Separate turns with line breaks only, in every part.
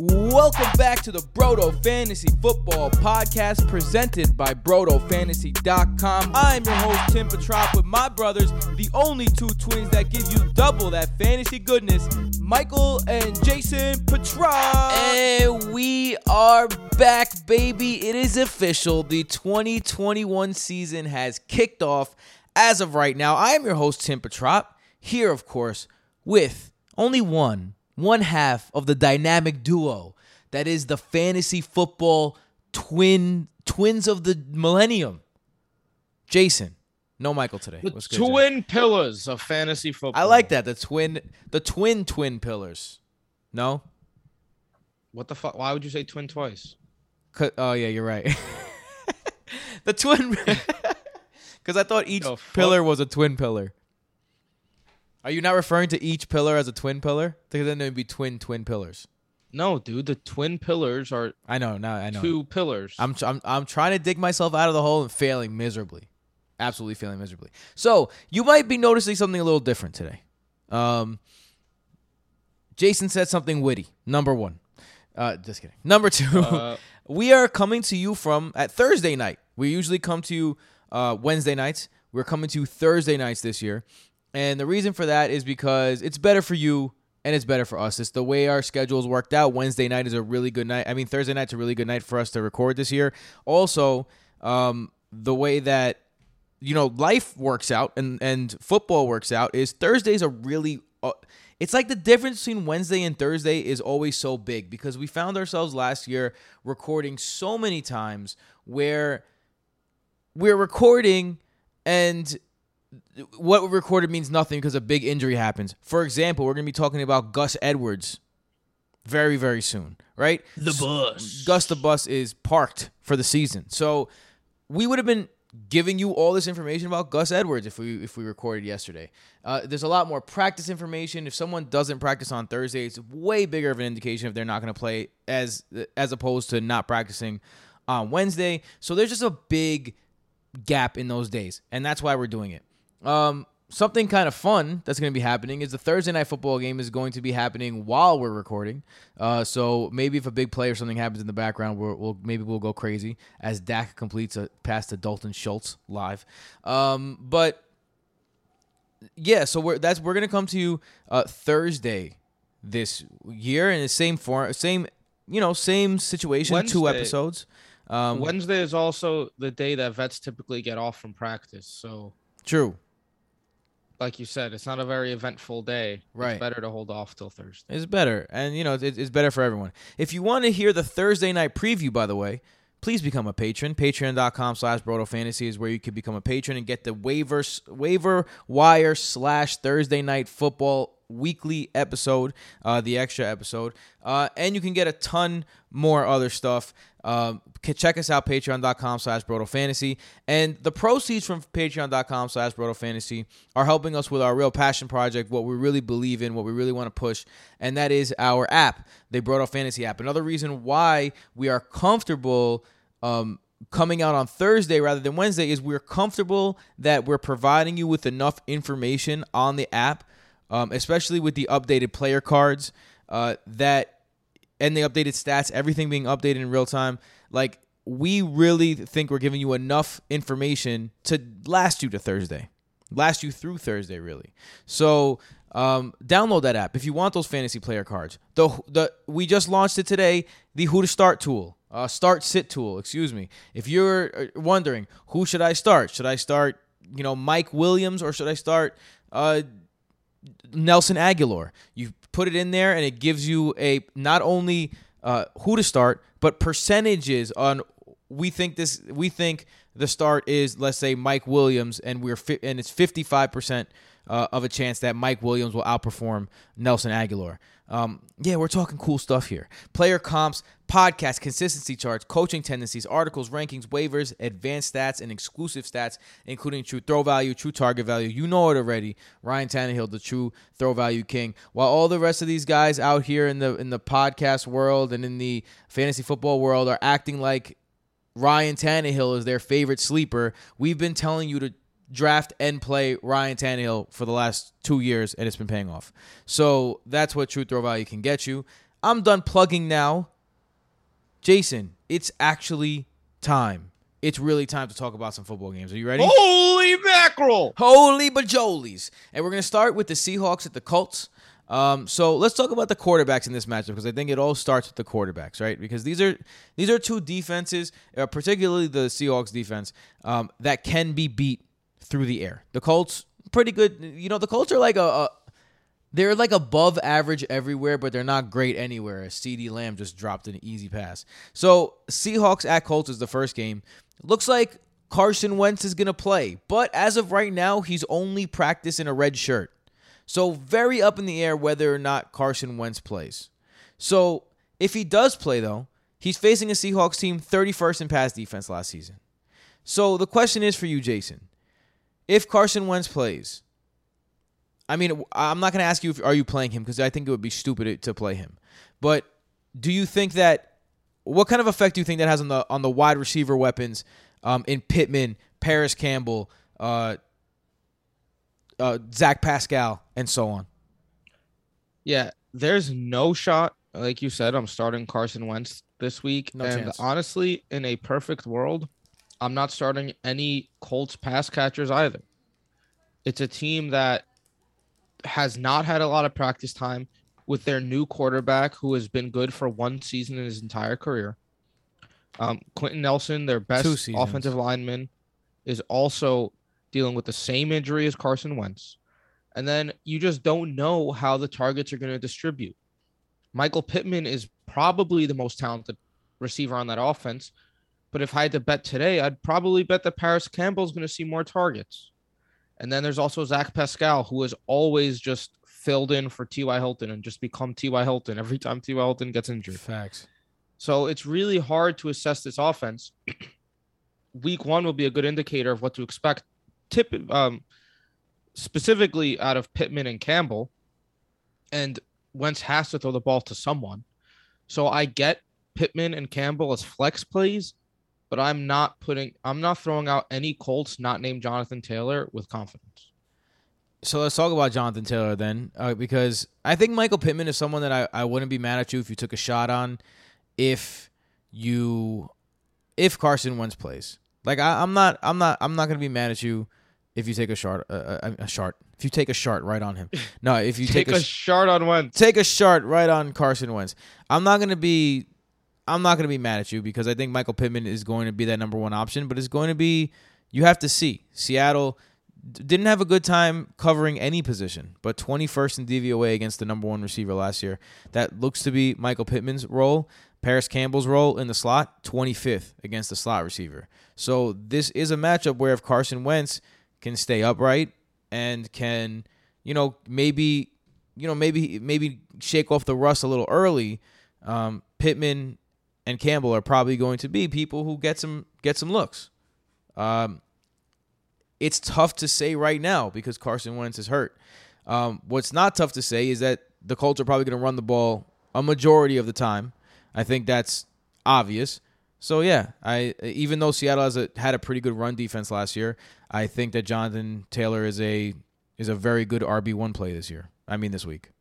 Welcome back to the Broto Fantasy Football Podcast presented by BrotoFantasy.com. I'm your host, Tim Petrop, with my brothers, the only two twins that give you double that fantasy goodness, Michael and Jason Petrop.
And we are back, baby. It is official. The 2021 season has kicked off as of right now. I am your host, Tim Petrop, here, of course, with only one, one half of the dynamic duo that is the fantasy football twin twins of the millennium. Jason, no Michael today.
The
good,
twin pillars of fantasy football.
I like that. The twin, the twin twin pillars. No.
What the fuck? Why would you say twin twice?
Oh yeah, you're right. the twin, because I thought each
fuck?
pillar was a twin pillar. Are you not referring to each pillar as a twin pillar? Because then there'd be twin twin pillars.
No, dude. The twin pillars are
I know. Now I know.
two pillars.
I'm, I'm I'm trying to dig myself out of the hole and failing miserably, absolutely failing miserably. So you might be noticing something a little different today. Um, Jason said something witty. Number one, uh, just kidding. Number two,
Uh,
we are coming to you from at Thursday night. We usually come to you uh, Wednesday nights. We're coming to you Thursday nights this year, and the reason for that is because it's better for you and it's better for us. It's the way our schedules worked out. Wednesday night is a really good night. I mean, Thursday night's a really good night for us to record this year. Also, um, the way that you know life works out and and football works out is Thursdays are really uh, it's like the difference between Wednesday and Thursday is always so big because we found ourselves last year recording so many times where we're recording and what we recorded means nothing because a big injury happens. For example, we're going to be talking about Gus Edwards very very soon, right?
the bus.
Gus the bus is parked for the season. So we would have been giving you all this information about Gus Edwards if we if we recorded yesterday. Uh, there's a lot more practice information. If someone doesn't practice on Thursday, it's way bigger of an indication if they're not going to play as as opposed to not practicing on Wednesday. So there's just a big gap in those days, and that's why we're doing it. Um, something kind of fun that's going to be happening is the Thursday night football game is going to be happening while we're recording. Uh, so maybe if a big play or something happens in the background, we'll, we'll maybe we'll go crazy as Dak completes a pass to Dalton Schultz live. Um, but yeah, so we're that's we're gonna come to you uh, Thursday this year in the same form, same you know same situation, two episodes. Um,
Wednesday is also the day that vets typically get off from practice. So,
true.
Like you said, it's not a very eventful day.
Right.
It's better to hold off till Thursday.
It's better, and you know it's, it's better for everyone. If you want to hear the Thursday night preview, by the way, please become a patron. Patreon.com slash Broto Fantasy is where you can become a patron and get the waiver waiver wire slash Thursday night football weekly episode, uh, the extra episode, uh, and you can get a ton more other stuff. Um, check us out patreon.com slash broto fantasy and the proceeds from patreon.com slash broto fantasy are helping us with our real passion project what we really believe in what we really want to push and that is our app the broto fantasy app. Another reason why we are comfortable um, coming out on Thursday rather than Wednesday is we're comfortable that we're providing you with enough information on the app, um, especially with the updated player cards uh, that and the updated stats, everything being updated in real time. Like we really think we're giving you enough information to last you to Thursday, last you through Thursday, really. So um, download that app if you want those fantasy player cards. The the we just launched it today. The Who to Start tool, uh, Start Sit tool. Excuse me. If you're uh, wondering who should I start, should I start you know Mike Williams or should I start uh, Nelson Agholor. You put it in there, and it gives you a not only uh, who to start, but percentages on. We think this. We think the start is let's say Mike Williams, and we're fi- and it's fifty five percent of a chance that Mike Williams will outperform Nelson Agholor. Um, yeah, we're talking cool stuff here. Player comps, podcast, consistency charts, coaching tendencies, articles, rankings, waivers, advanced stats, and exclusive stats, including true throw value, true target value. You know it already. Ryan Tannehill, the true throw value king. While all the rest of these guys out here in the in the podcast world and in the fantasy football world are acting like Ryan Tannehill is their favorite sleeper, we've been telling you to draft and play Ryan Tannehill for the last two years, and it's been paying off. So that's what True Throw Value can get you. I'm done plugging now. Jason, it's actually time. It's really time to talk about some football games. Are you ready?
Holy mackerel!
Holy bajolies. And we're going to start with the Seahawks at the Colts. Um, so let's talk about the quarterbacks in this matchup because I think it all starts with the quarterbacks, right? Because these are these are two defenses, uh, particularly the Seahawks defense, um, that can be beat through the air. The Colts, pretty good. You know, the Colts are like a, a they're like above average everywhere, but they're not great anywhere. CeeDee Lamb just dropped an easy pass. So Seahawks at Colts is the first game. Looks like Carson Wentz is gonna play, but as of right now, he's only practicing a red shirt. So very up in the air whether or not Carson Wentz plays. So if he does play though, he's facing a Seahawks team 31st in pass defense last season. So the question is for you, Jason. If Carson Wentz plays, I mean, I'm not going to ask you if are you playing him because I think it would be stupid to play him. But do you think that what kind of effect do you think that has on the on the wide receiver weapons um, in Pittman, Parris Campbell, uh, uh, Zach Pascal, and so on?
Yeah, there's no shot. Like you said, I'm starting Carson Wentz this week.
No
and
chance.
honestly, in a perfect world, I'm not starting any Colts pass catchers either. It's a team that has not had a lot of practice time with their new quarterback who has been good for one season in his entire career. Um, Quenton Nelson, their best offensive lineman, is also dealing with the same injury as Carson Wentz. And then you just don't know how the targets are going to distribute. Michael Pittman is probably the most talented receiver on that offense. But if I had to bet today, I'd probably bet that Parris Campbell is going to see more targets. And then there's also Zach Pascal, who has always just filled in for T.Y. Hilton and just become T.Y. Hilton every time T.Y. Hilton gets injured.
Facts.
So it's really hard to assess this offense. Week one will be a good indicator of what to expect. Tip um, specifically out of Pittman and Campbell, and Wentz has to throw the ball to someone. So I get Pittman and Campbell as flex plays, but I'm not putting I'm not throwing out any Colts not named Jonathan Taylor with confidence.
So let's talk about Jonathan Taylor then, uh, because I think Michael Pittman is someone that I, I wouldn't be mad at you if you took a shot on, if you, if Carson Wentz plays. Like I, I'm not, I'm not, I'm not gonna be mad at you if you take a shot, uh, a, a shot, if you take a shot right on him. No, if you
Take,
take,
a,
a,
shard on Wentz.
take a shot right on Carson Wentz. I'm not gonna be, I'm not gonna be mad at you because I think Michael Pittman is going to be that number one option, but it's going to be, you have to see Seattle didn't have a good time covering any position, but 21st in DVOA against the number one receiver last year. That looks to be Michael Pittman's role. Parris Campbell's role in the slot, 25th against the slot receiver. So this is a matchup where if Carson Wentz can stay upright and can, you know, maybe, you know, maybe maybe shake off the rust a little early, um, Pittman and Campbell are probably going to be people who get some get some looks. Um, it's tough to say right now because Carson Wentz is hurt. Um, what's not tough to say is that the Colts are probably going to run the ball a majority of the time. I think that's obvious. So yeah, I even though Seattle has a, had a pretty good run defense last year, I think that Jonathan Taylor is a is a very good RB one play this year. I mean this week.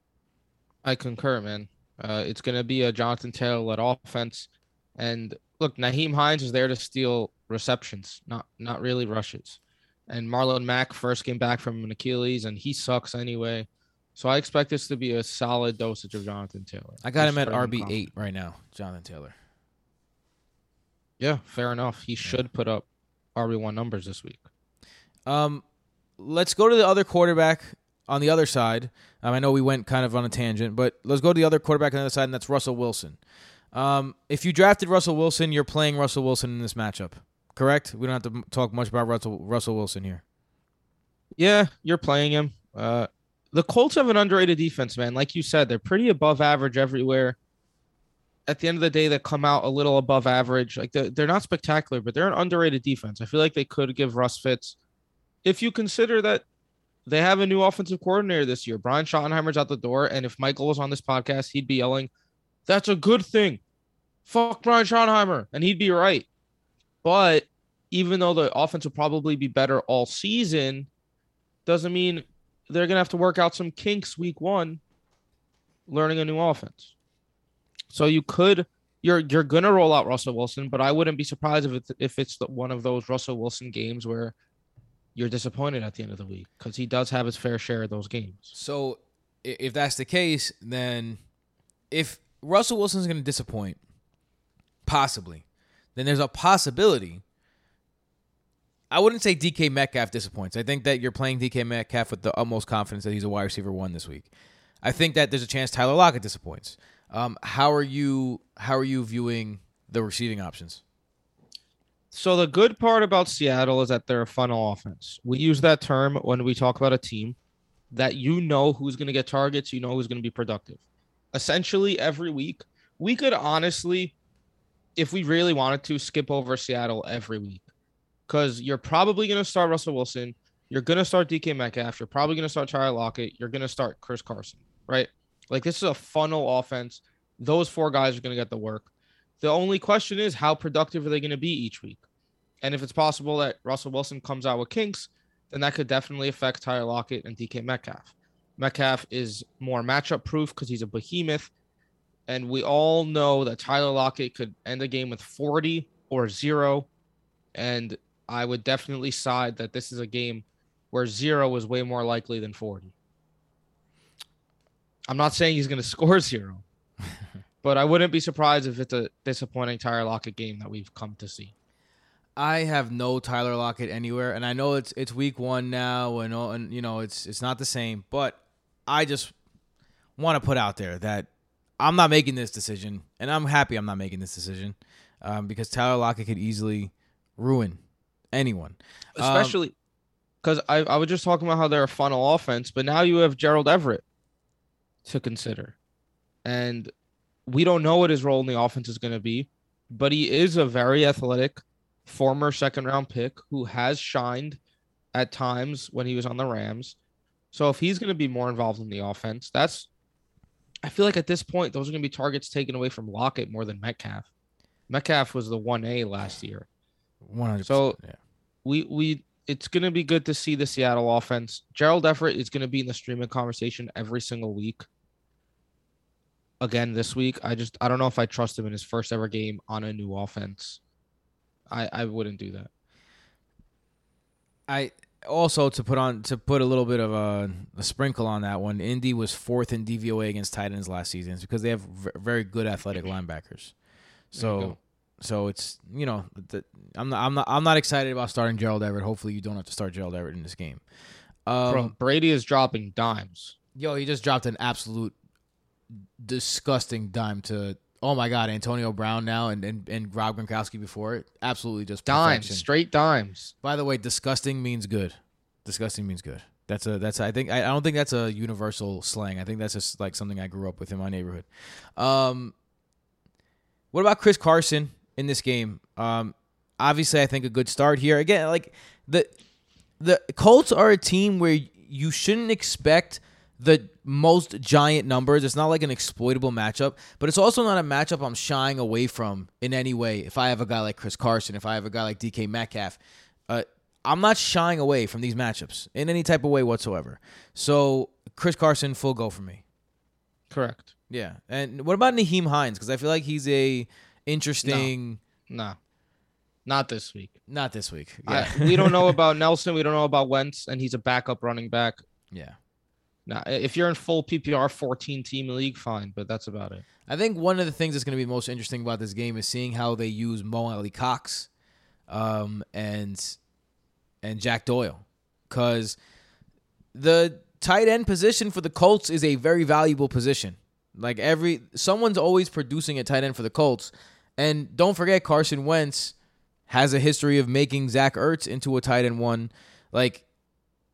I concur, man. Uh, it's going to be a Jonathan Taylor led offense. And look, Nyheim Hines is there to steal receptions, not not really rushes. And Marlon Mack first came back from an Achilles, and he sucks anyway. So I expect this to be a solid dosage of Jonathan Taylor.
I got him at RB eight right now, Jonathan Taylor.
Yeah, fair enough. He should put up RB one numbers this week.
Um, let's go to the other quarterback on the other side. Um, I know we went kind of on a tangent, but let's go to the other quarterback on the other side, and that's Russell Wilson. Um, if you drafted Russell Wilson, you're playing Russell Wilson in this matchup, correct? We don't have to talk much about Russell Russell Wilson here.
Yeah, you're playing him. Uh, the Colts have an underrated defense, man. Like you said, they're pretty above average everywhere. At the end of the day, they come out a little above average. Like they're, they're not spectacular, but they're an underrated defense. I feel like they could give Russ fits. If you consider that they have a new offensive coordinator this year, Brian Schottenheimer's out the door, and if Michael was on this podcast, he'd be yelling, "That's a good thing." Fuck Brian Schottenheimer, and he'd be right. But even though the offense will probably be better all season, doesn't mean they're gonna have to work out some kinks week one, learning a new offense. So you could you're you're gonna roll out Russell Wilson, but I wouldn't be surprised if it's if it's the, one of those Russell Wilson games where you're disappointed at the end of the week because he does have his fair share of those games.
So if that's the case, then if Russell Wilson's going to disappoint, possibly, then there's a possibility. I wouldn't say DK Metcalf disappoints. I think that you're playing DK Metcalf with the utmost confidence that he's a wide receiver one this week. I think that there's a chance Tyler Lockett disappoints. Um, how are you? How are you viewing the receiving options?
So the good part about Seattle is that they're a funnel offense. We use that term when we talk about a team that you know who's going to get targets, you know who's going to be productive. Essentially every week, we could honestly if we really wanted to skip over Seattle every week. Cuz you're probably going to start Russell Wilson, you're going to start DK Metcalf, you're probably going to start Tyler Lockett, you're going to start Chris Carson, right? Like this is a funnel offense. Those four guys are going to get the work. The only question is how productive are they going to be each week? And if it's possible that Russell Wilson comes out with kinks, then that could definitely affect Tyler Lockett and DK Metcalf. Metcalf is more matchup proof because he's a behemoth. And we all know that Tyler Lockett could end the game with 40 or zero. And I would definitely side that this is a game where zero is way more likely than 40. I'm not saying he's going to score zero, but I wouldn't be surprised if it's a disappointing Tyler Lockett game that we've come to see.
I have no Tyler Lockett anywhere, and I know it's it's week one now, and all- and you know it's it's not the same, but I just want to put out there that I'm not making this decision, and I'm happy I'm not making this decision um, because Tyler Lockett could easily ruin anyone. Um,
especially because I, I was just talking about how they're a funnel offense, but now you have Gerald Everett to consider. And we don't know what his role in the offense is going to be, but he is a very athletic former second round pick who has shined at times when he was on the Rams. So if he's going to be more involved in the offense, that's I feel like at this point those are going to be targets taken away from Lockett more than Metcalf. Metcalf was the 1A last year
One hundred.
So-
yeah.
we we it's gonna be good to see the Seattle offense. Gerald Everett is gonna be in the streaming conversation every single week. Again this week, I just I don't know if I trust him in his first ever game on a new offense. I I wouldn't do that.
I also to put on to put a little bit of a, a sprinkle on that one. Indy was fourth in DVOA against tight ends last season It's because they have v- very good athletic linebackers. So so it's you know the, I'm not I'm not I'm not excited about starting Gerald Everett. Hopefully you don't have to start Gerald Everett in this game. Um,
Bro, Brady is dropping dimes.
Yo, he just dropped an absolute disgusting dime to oh my god Antonio Brown now and and, and Rob Gronkowski before it. Absolutely just
Dimes,
perfection.
straight dimes.
By the way, disgusting means good. Disgusting means good. That's a that's I think I, I don't think that's a universal slang. I think that's just like something I grew up with in my neighborhood. Um, what about Chris Carson in this game? Um, obviously, I think a good start here. Again, like the the Colts are a team where you shouldn't expect the most giant numbers. It's not like an exploitable matchup, but it's also not a matchup I'm shying away from in any way. If I have a guy like Chris Carson, if I have a guy like DK Metcalf, uh, I'm not shying away from these matchups in any type of way whatsoever. So Chris Carson, full go for me.
Correct.
Yeah. And what about Nyheim Hines? Because I feel like he's a interesting.
Nah. Not this week.
Not this week.
I-
Yeah.
we don't know about Nelson. We don't know about Wentz, and he's a backup running back.
yeah.
Now, if you're in full PPR 14 team league, fine, but that's about it.
I think one of the things that's going to be most interesting about this game is seeing how they use Mo Alie-Cox, um, and and Jack Doyle, because the tight end position for the Colts is a very valuable position. Like every someone's always producing a tight end for the Colts, and don't forget Carson Wentz has a history of making Zach Ertz into a tight end one. Like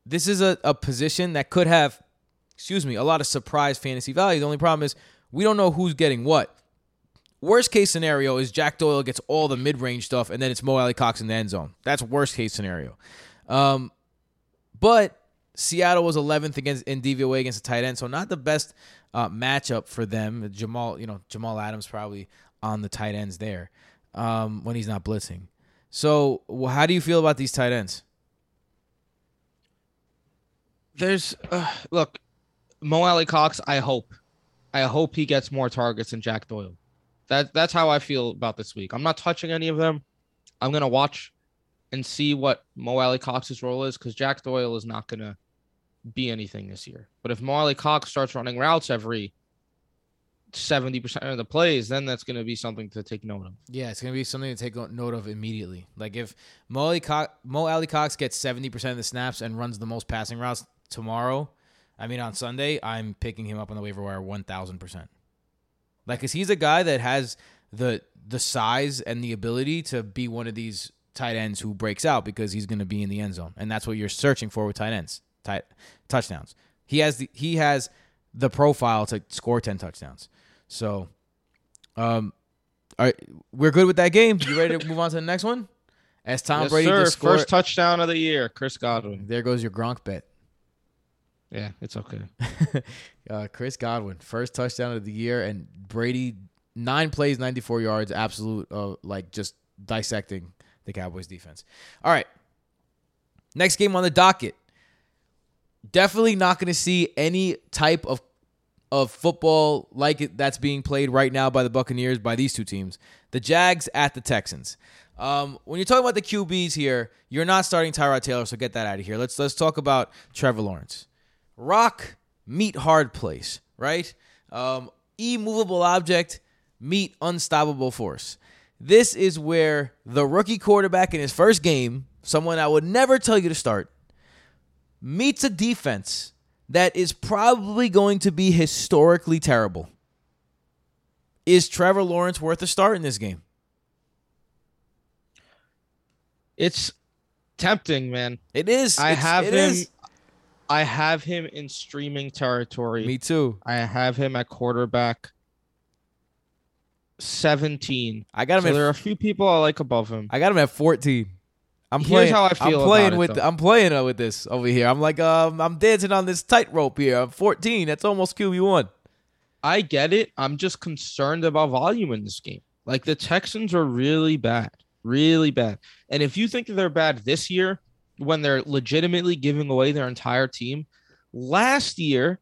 this is a, a position that could have, excuse me, a lot of surprise fantasy value. The only problem is we don't know who's getting what. Worst case scenario is Jack Doyle gets all the mid range stuff, and then it's Mo Alie-Cox in the end zone. That's worst case scenario. Um, but Seattle was 11th against in DVOA against the tight end, so not the best uh, matchup for them. Jamal, you know, Jamal Adams probably on the tight ends there um, when he's not blitzing. So, well, how do you feel about these tight ends?
There's uh, look, Mo Alie-Cox. I hope, I hope he gets more targets than Jack Doyle. That that's how I feel about this week. I'm not touching any of them. I'm gonna watch and see what Mo Alie-Cox's role is because Jack Doyle is not gonna be anything this year. But if Mo Alie-Cox starts running routes every 70% of the plays, then that's going to be something to take note of.
Yeah, it's gonna be something to take note of immediately. Like if Mo Alie-Cox, Mo Alie-Cox gets seventy percent of the snaps and runs the most passing routes tomorrow, I mean on Sunday, I'm picking him up on the waiver wire one thousand percent. Like, cause he's a guy that has the the size and the ability to be one of these tight ends who breaks out because he's gonna be in the end zone, and that's what you're searching for with tight ends, tight touchdowns. He has the he has the profile to score ten touchdowns. So, um, all right, we're good with that game. You ready to move on to the next one? As Tom
Yes,
Brady
sir.
just scored,
First touchdown of the year, Chris Godwin.
there goes your Gronk bet.
Yeah, it's okay.
uh, Chris Godwin, first touchdown of the year, and Brady nine plays, ninety four yards, absolute uh, like just dissecting the Cowboys defense. All right, next game on the docket. Definitely not going to see any type of of football like it that's being played right now by the Buccaneers by these two teams. The Jags at the Texans. Um, when you're talking about the QBs here, you're not starting Tyrod Taylor, so get that out of here. Let's let's talk about Trevor Lawrence. Rock meet hard place, right? Um, immovable object meet unstoppable force. This is where the rookie quarterback in his first game, someone I would never tell you to start, meets a defense that is probably going to be historically terrible. Is Trevor Lawrence worth a start in this game?
It's tempting, man.
It is.
I
It's-
have him.
is.
I have him in streaming territory.
Me too.
I have him at quarterback 17.
I got him
So
at
there are a few people I like above him.
I got him at 14. I'm
Here's
playing.
how I feel
I'm playing
about it,
with.
though.
I'm playing uh, with this over here. I'm like, um, I'm dancing on this tightrope here. I'm 14. That's almost QB one.
I get it. I'm just concerned about volume in this game. Like the Texans are really bad, really bad. And if you think they're bad this year, when they're legitimately giving away their entire team, last year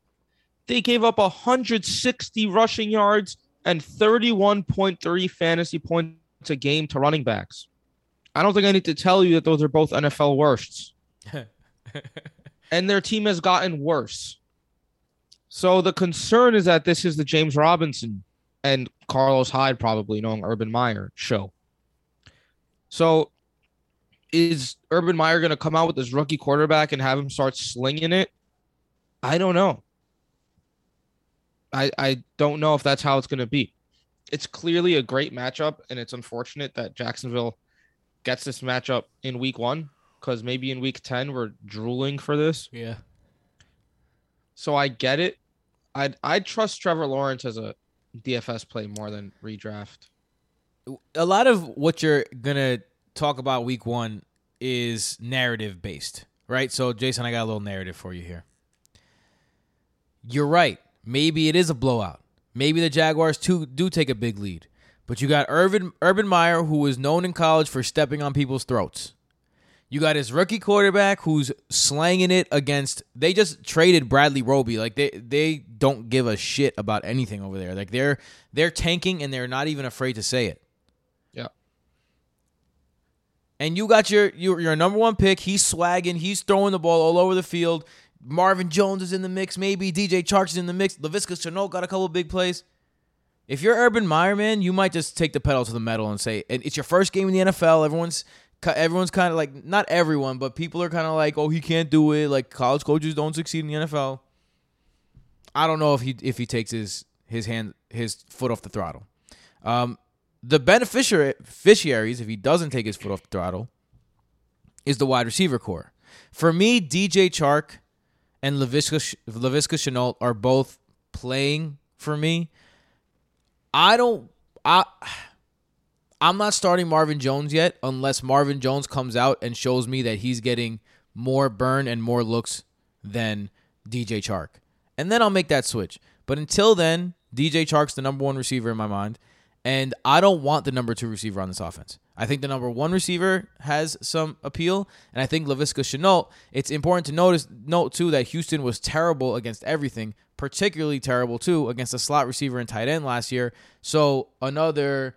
they gave up 160 rushing yards and 31.3 fantasy points a game to running backs. I don't think I need to tell you that those are both NFL worsts. and their team has gotten worse. So the concern is that this is the James Robinson and Carlos Hyde, probably knowing Urban Meyer show. So is Urban Meyer going to come out with this rookie quarterback and have him start slinging it? I don't know. I I don't know if that's how it's going to be. It's clearly a great matchup, and it's unfortunate that Jacksonville gets this matchup in week one because maybe in week 10 we're drooling for this.
Yeah.
So I get it. I'd I'd trust Trevor Lawrence as a DFS play more than redraft.
A lot of what you're gonna talk about week one is narrative based, right? So, Jason, I got a little narrative for you here. You're right. Maybe it is a blowout. Maybe the Jaguars too do take a big lead. But you got Urban Urban Meyer, who was known in college for stepping on people's throats. You got his rookie quarterback who's slanging it against. They just traded Bradley Roby. Like they they don't give a shit about anything over there. Like they're they're tanking and they're not even afraid to say it.
Yeah.
And you got your your, your number one pick. He's swagging. He's throwing the ball all over the field. Marvin Jones is in the mix. Maybe DJ Chark is in the mix. Laviska Shenault got a couple big plays. If you're Urban Meyer, man, you might just take the pedal to the metal and say, and it's your first game in the NFL. Everyone's everyone's kind of like not everyone, but people are kind of like, oh, he can't do it. Like college coaches don't succeed in the NFL. I don't know if he if he takes his his hand his foot off the throttle. Um, the beneficiaries, if he doesn't take his foot off the throttle, is the wide receiver core. For me, DJ Chark and Laviska Laviska Shenault are both playing for me. I don't I I'm not starting Marvin Jones yet unless Marvin Jones comes out and shows me that he's getting more burn and more looks than DJ Chark. And then I'll make that switch. But until then, DJ Chark's the number one receiver in my mind. And I don't want the number two receiver on this offense. I think the number one receiver has some appeal, and I think Laviska Shenault. It's important to notice note too that Houston was terrible against everything, particularly terrible too against a slot receiver and tight end last year. So another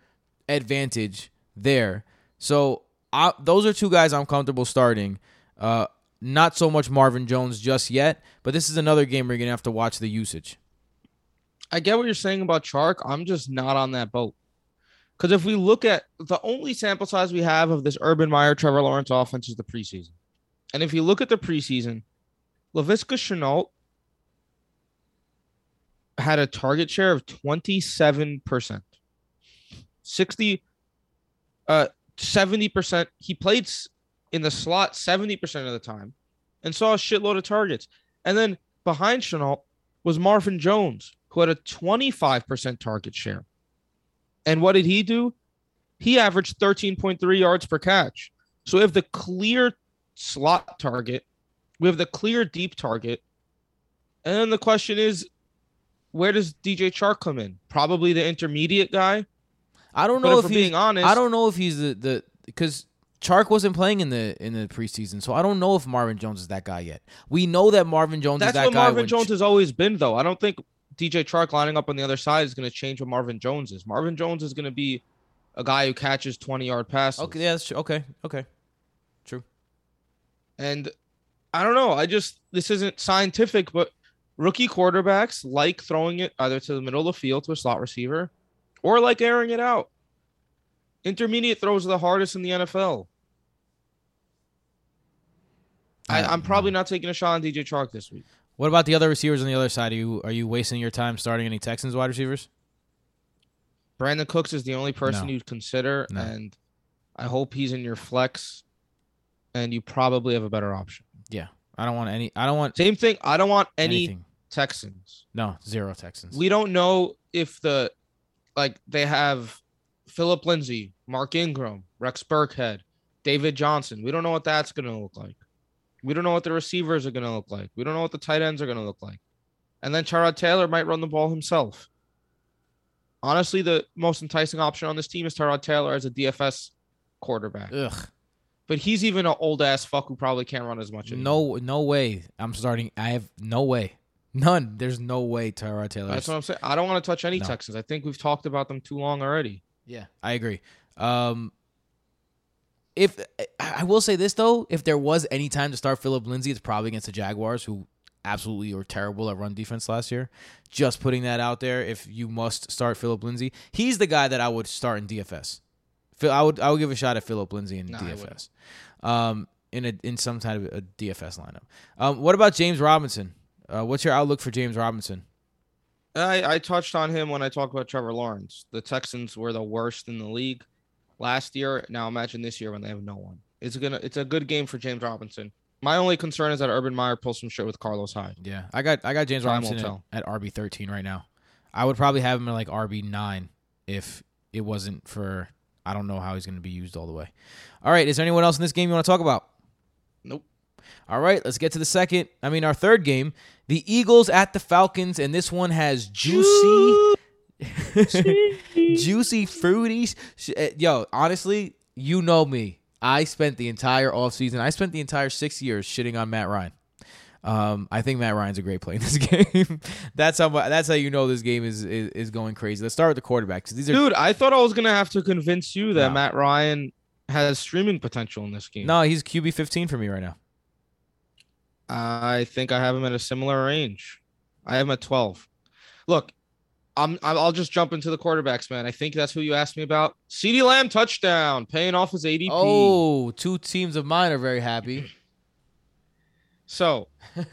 advantage there. So I, those are two guys I'm comfortable starting. Uh, not so much Marvin Jones just yet, but this is another game where you're gonna have to watch the usage.
I get what you're saying about Chark. I'm just not on that boat. Because if we look at the only sample size we have of this Urban Meyer, Trevor Lawrence offense is the preseason. And if you look at the preseason, Laviska Shenault had a target share of 27%. 60 uh 70% he played in the slot 70% of the time and saw a shitload of targets. And then behind Shenault was Marvin Jones, who had a 25% target share. And what did he do? He averaged 13.3 yards per catch. So we have the clear slot target, we have the clear deep target. And then the question is, where does DJ Chark come in? Probably the intermediate guy.
I don't
But
know
if
if, he's.
being honest-
I don't know if he's the the because Chark wasn't playing in the in the preseason, so I don't know if Marvin Jones is that guy yet. We know that Marvin Jones
That's
is that
what
guy.
Marvin Jones
Ch-
has always been, though. I don't think DJ Chark lining up on the other side is going to change what Marvin Jones is. Marvin Jones is going to be a guy who catches 20 yard passes.
Okay, yeah, that's true. Okay, okay. True.
And I don't know. I just, this isn't scientific, but rookie quarterbacks like throwing it either to the middle of the field to a slot receiver or like airing it out. Intermediate throws are the hardest in the NFL. I, I'm probably not taking a shot on DJ Chark this week.
What about the other receivers on the other side? Are you are you wasting your time starting any Texans wide receivers?
Brandin Cooks is the only person
No.
you'd consider,
No.
and I hope he's in your flex, and you probably have a better option.
Yeah, I don't want any. I don't want
Same thing. I don't want any
anything.
Texans.
No, zero Texans.
We don't know if the like they have Phillip Lindsay, Mark Ingram, Rex Burkhead, David Johnson. We don't know what that's going to look like. We don't know what the receivers are going to look like. We don't know what the tight ends are going to look like. And then Tyrod Taylor might run the ball himself. Honestly, the most enticing option on this team is Tyrod Taylor as a DFS quarterback.
Ugh.
But he's even an old ass fuck who probably can't run as much. anymore.
No, no way. I'm starting. I have no way. None. There's no way Tyrod Taylor.
That's what I'm saying. I don't want to touch any
No.
Texans. I think we've talked about them too long already.
Yeah, I agree. Um, if I will say this though, if there was any time to start Phillip Lindsay, it's probably against the Jaguars, who absolutely were terrible at run defense last year. Just putting that out there. If you must start Phillip Lindsay, he's the guy that I would start in DFS. I would I would give a shot at Phillip Lindsay in
Nah,
DFS. Um, in a in some kind of a DFS lineup. Um, what about James Robinson? Uh, what's your outlook for James Robinson?
I, I touched on him when I talked about Trevor Lawrence. The Texans were the worst in the league last year. Now imagine this year when they have no one. It's gonna it's a good game for James Robinson. My only concern is that Urban Meyer pulls some shit with Carlos Hyde.
Yeah, I got I got James
Time
Robinson at, at RB thirteen right now. I would probably have him at like RB nine if it wasn't for I don't know how he's going to be used all the way. All right, is there anyone else in this game you want to talk about?
Nope.
All right, let's get to the second. I mean, our third game, the Eagles at the Falcons, and this one has juicy, juicy, fruity. sh- uh, Yo, honestly, you know me. I spent the entire offseason, I spent the entire six years shitting on Matt Ryan. Um, I think Matt Ryan's a great play in this game. that's how that's how you know this game is is, is going crazy. Let's start with the quarterback these are
Dude, I thought I was gonna have to convince you that
No.
Matt Ryan has streaming potential in this game.
no, he's QB fifteen for me right now.
I think I have him at a similar range. I have him at 12. Look, I'm I'll just jump into the quarterbacks, man. I think that's who you asked me about. CeeDee Lamb touchdown, paying off his ADP.
Oh, two teams of mine are very happy.
So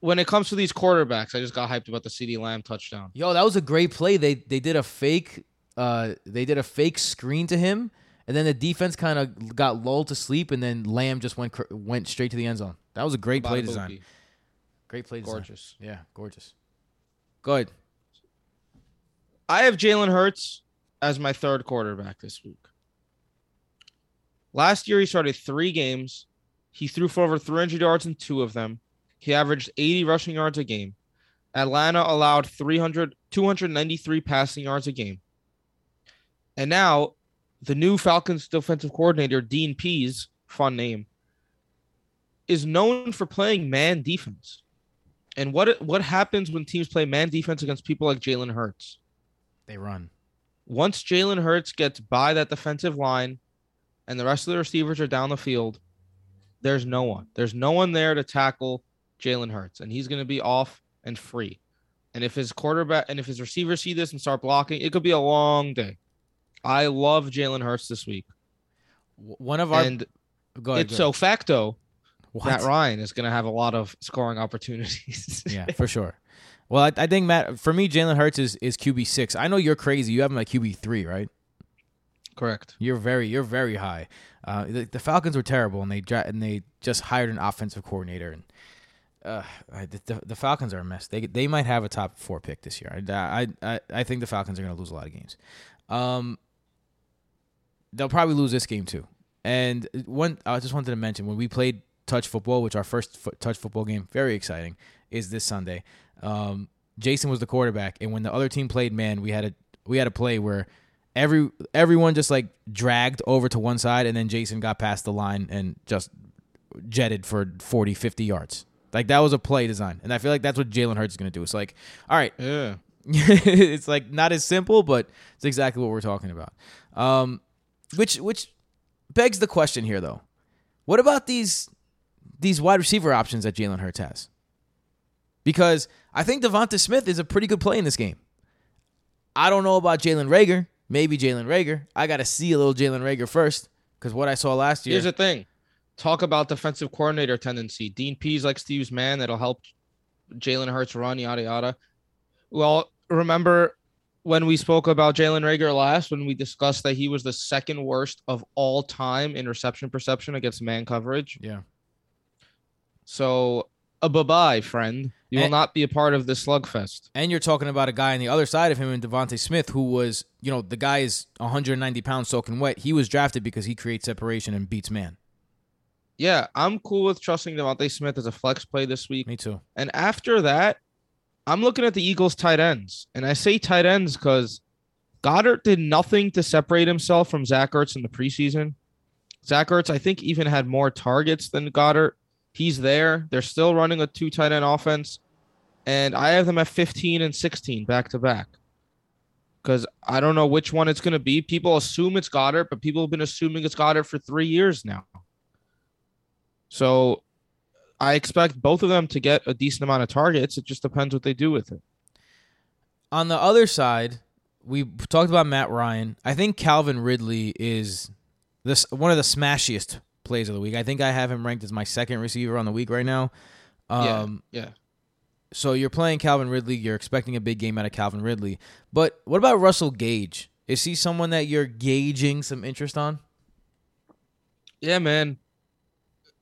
when it comes to these quarterbacks, I just got hyped about the CeeDee Lamb touchdown.
Yo, that was a great play. They they did a fake uh they did a fake screen to him and then the defense kind of got lulled to sleep and then Lamb just went went straight to the end zone. That was a great play design.
boogie.
Great play design.
Gorgeous.
Yeah, gorgeous. Go ahead.
I have Jalen Hurts as my third quarterback this week. Last year, he started three games. He threw for over 300 yards in two of them. He averaged 80 rushing yards a game. Atlanta allowed 300, 293 passing yards a game. And now the new Falcons defensive coordinator, Dean Pees, fun name, is known for playing man defense. And what what happens when teams play man defense against people like Jalen Hurts?
They run.
Once Jalen Hurts gets by that defensive line and the rest of the receivers are down the field, there's no one. There's no one there to tackle Jalen Hurts, and he's going to be off and free. And if his quarterback and if his receivers see this and start blocking, it could be a long day. I love Jalen Hurts this week.
One of our
and
go ahead,
it's
go
so facto
What?
Matt Ryan is going to have a lot of scoring opportunities.
yeah, for sure. Well, I, I think Matt for me, Jalen Hurts is, is QB six. I know you're crazy. You have him at QB three, right?
Correct.
You're very you're very high. Uh, the, the Falcons were terrible, and they dra- and they just hired an offensive coordinator, and uh, the, the, Falcons are a mess. They they might have a top four pick this year. I I I, I think the Falcons are going to lose a lot of games. Um, they'll probably lose this game too. And one, I just wanted to mention when we played touch football, which our first fo- touch football game, very exciting, is this Sunday. Um, Jason was the quarterback, and when the other team played man, we had a we had a play where every everyone just like dragged over to one side, and then Jason got past the line and just jetted for 40, 50 yards. Like that was a play design, and I feel like that's what Jalen Hurts is going to do. It's like, all right,
Yeah.
it's like not as simple, but it's exactly what we're talking about. Um, which which begs the question here, though. What about these these wide receiver options that Jalen Hurts has? Because I think DeVonta Smith is a pretty good play in this game. I don't know about Jalen Reagor. Maybe Jalen Reagor. I got to see a little Jalen Reagor first because what I saw last year.
Here's the thing. Talk about defensive coordinator tendency. Dean Pees likes to use man that'll help Jalen Hurts run, yada yada. Well, remember when we spoke about Jalen Reagor last, when we discussed that he was the second worst of all time in reception perception against man coverage.
yeah.
So a bye bye, friend. You will not be a part of this slugfest.
And you're talking about a guy on the other side of him in DeVonta Smith, who was, you know, the guy is 190 pounds soaking wet. He was drafted because he creates separation and beats man.
Yeah, I'm cool with trusting DeVonta Smith as a flex play this week.
Me too.
And after that, I'm looking at the Eagles tight ends. And I say tight ends because Goedert did nothing to separate himself from Zach Ertz in the preseason. Zach Ertz, I think, even had more targets than Goedert. He's there. They're still running a two tight end offense. And I have them at 15 and 16 back to back. Because I don't know which one it's going to be. People assume it's Goedert, but people have been assuming it's Goedert for three years now. So I expect both of them to get a decent amount of targets. It just depends what they do with it.
On the other side, we talked about Matt Ryan. I think Calvin Ridley is this one of the smashiest plays of the week. I think I have him ranked as my second receiver on the week right now. Um,
yeah.
So you're playing Calvin Ridley. You're expecting a big game out of Calvin Ridley. But what about Russell Gage? Is he someone that you're gauging some interest on?
Yeah, man.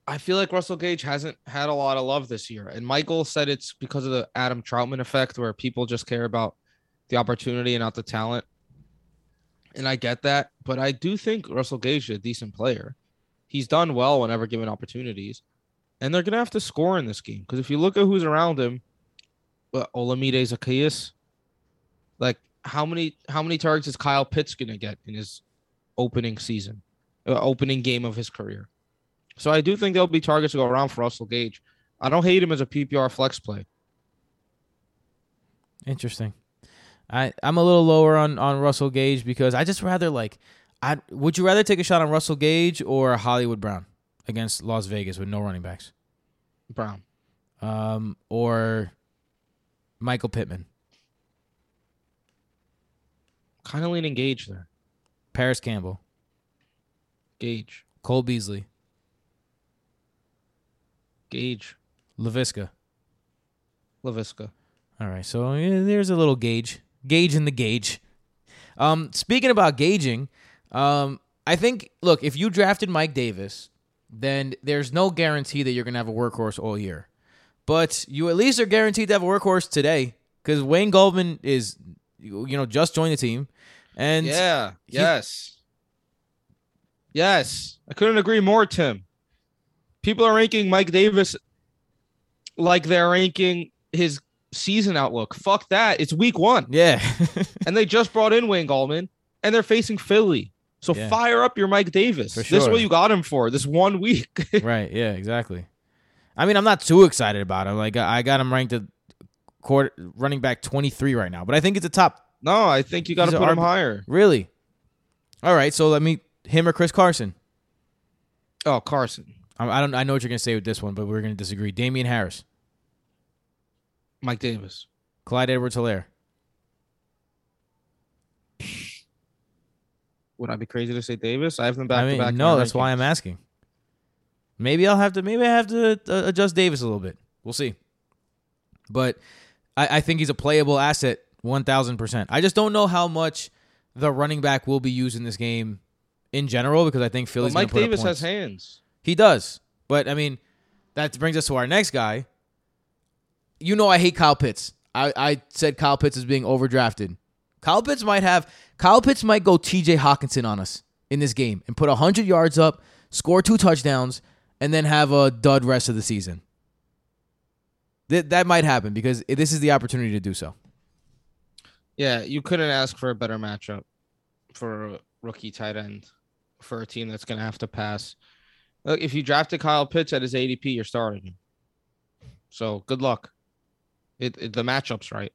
I feel like Russell Gage hasn't had a lot of love this year. And Michael said it's because of the Adam Trautman effect where people just care about the opportunity and not the talent. And I get that. But I do think Russell Gage is a decent player. He's done well whenever given opportunities. And they're to have to score in this game. Because if you look at who's around him, what, Olamide Zaccheaus, like how many how many targets is Kyle Pitts to get in his opening season, uh, opening game of his career? So I do think there'll be targets to go around for Russell Gage. I don't hate him as a PPR flex play.
Interesting. I I'm a little lower on on Russell Gage because I just rather like I would you rather take a shot on Russell Gage or Hollywood Brown against Las Vegas with no running backs?
Brown.
Um or Michael Pittman,
Kind of leaning Gage there.
Parris Campbell,
Gage.
Cole Beasley,
Gage.
Laviska.
Laviska.
All right, so yeah, there's a little gauge, gauge in the gauge. Um, speaking about gauging, um, I think look if you drafted Mike Davis, then there's no guarantee that you're gonna have a workhorse all year, but you at least are guaranteed to have a workhorse today because Wayne Gallman is, you know, just joined the team, and
yeah.
he-
Yes. Yes. I couldn't agree more, Tim. People are ranking Mike Davis like they're ranking his season outlook. Fuck that. It's week one.
yeah,
and they just brought in Wayne Gallman, and they're facing Philly. So
Yeah.
fire up your Mike Davis.
For
This is what you got him for. This one week.
right. Yeah. Exactly. I mean, I'm not too excited about him. Like I got him ranked at quarter running back 23 right now, but I think it's a top.
no, I think you got to put him higher.
Really. All right. So let me him or Chris Carson.
Oh, Carson,
I, I don't. I know what you're gonna say with this one, but we're gonna disagree. Damien Harris,
Mike Davis.
Clyde Edwards-Hilaire.
Would I be crazy to say Davis? I have them back
I
to back.
no, that's why I'm asking. Maybe I'll have to. Maybe I have to uh, adjust Davis a little bit. We'll see. But I, I think he's a playable asset, one thousand percent. I just don't know how much the running back will be used in this game in general because I think Philly's.
Mike
gonna up
Davis has hands.
He does, but I mean, that brings us to our next guy. You know, I hate Kyle Pitts. I, I said Kyle Pitts is being overdrafted. Kyle Pitts might have Kyle Pitts might go T.J. Hockenson on us in this game and put hundred yards up, score two touchdowns, and then have a dud rest of the season. That that might happen because this is the opportunity to do so.
Yeah, you couldn't ask for a better matchup for a rookie tight end for a team that's going to have to pass. Look, if you drafted Kyle Pitts at his ADP, you're starting him. So good luck. It, it the matchup's right.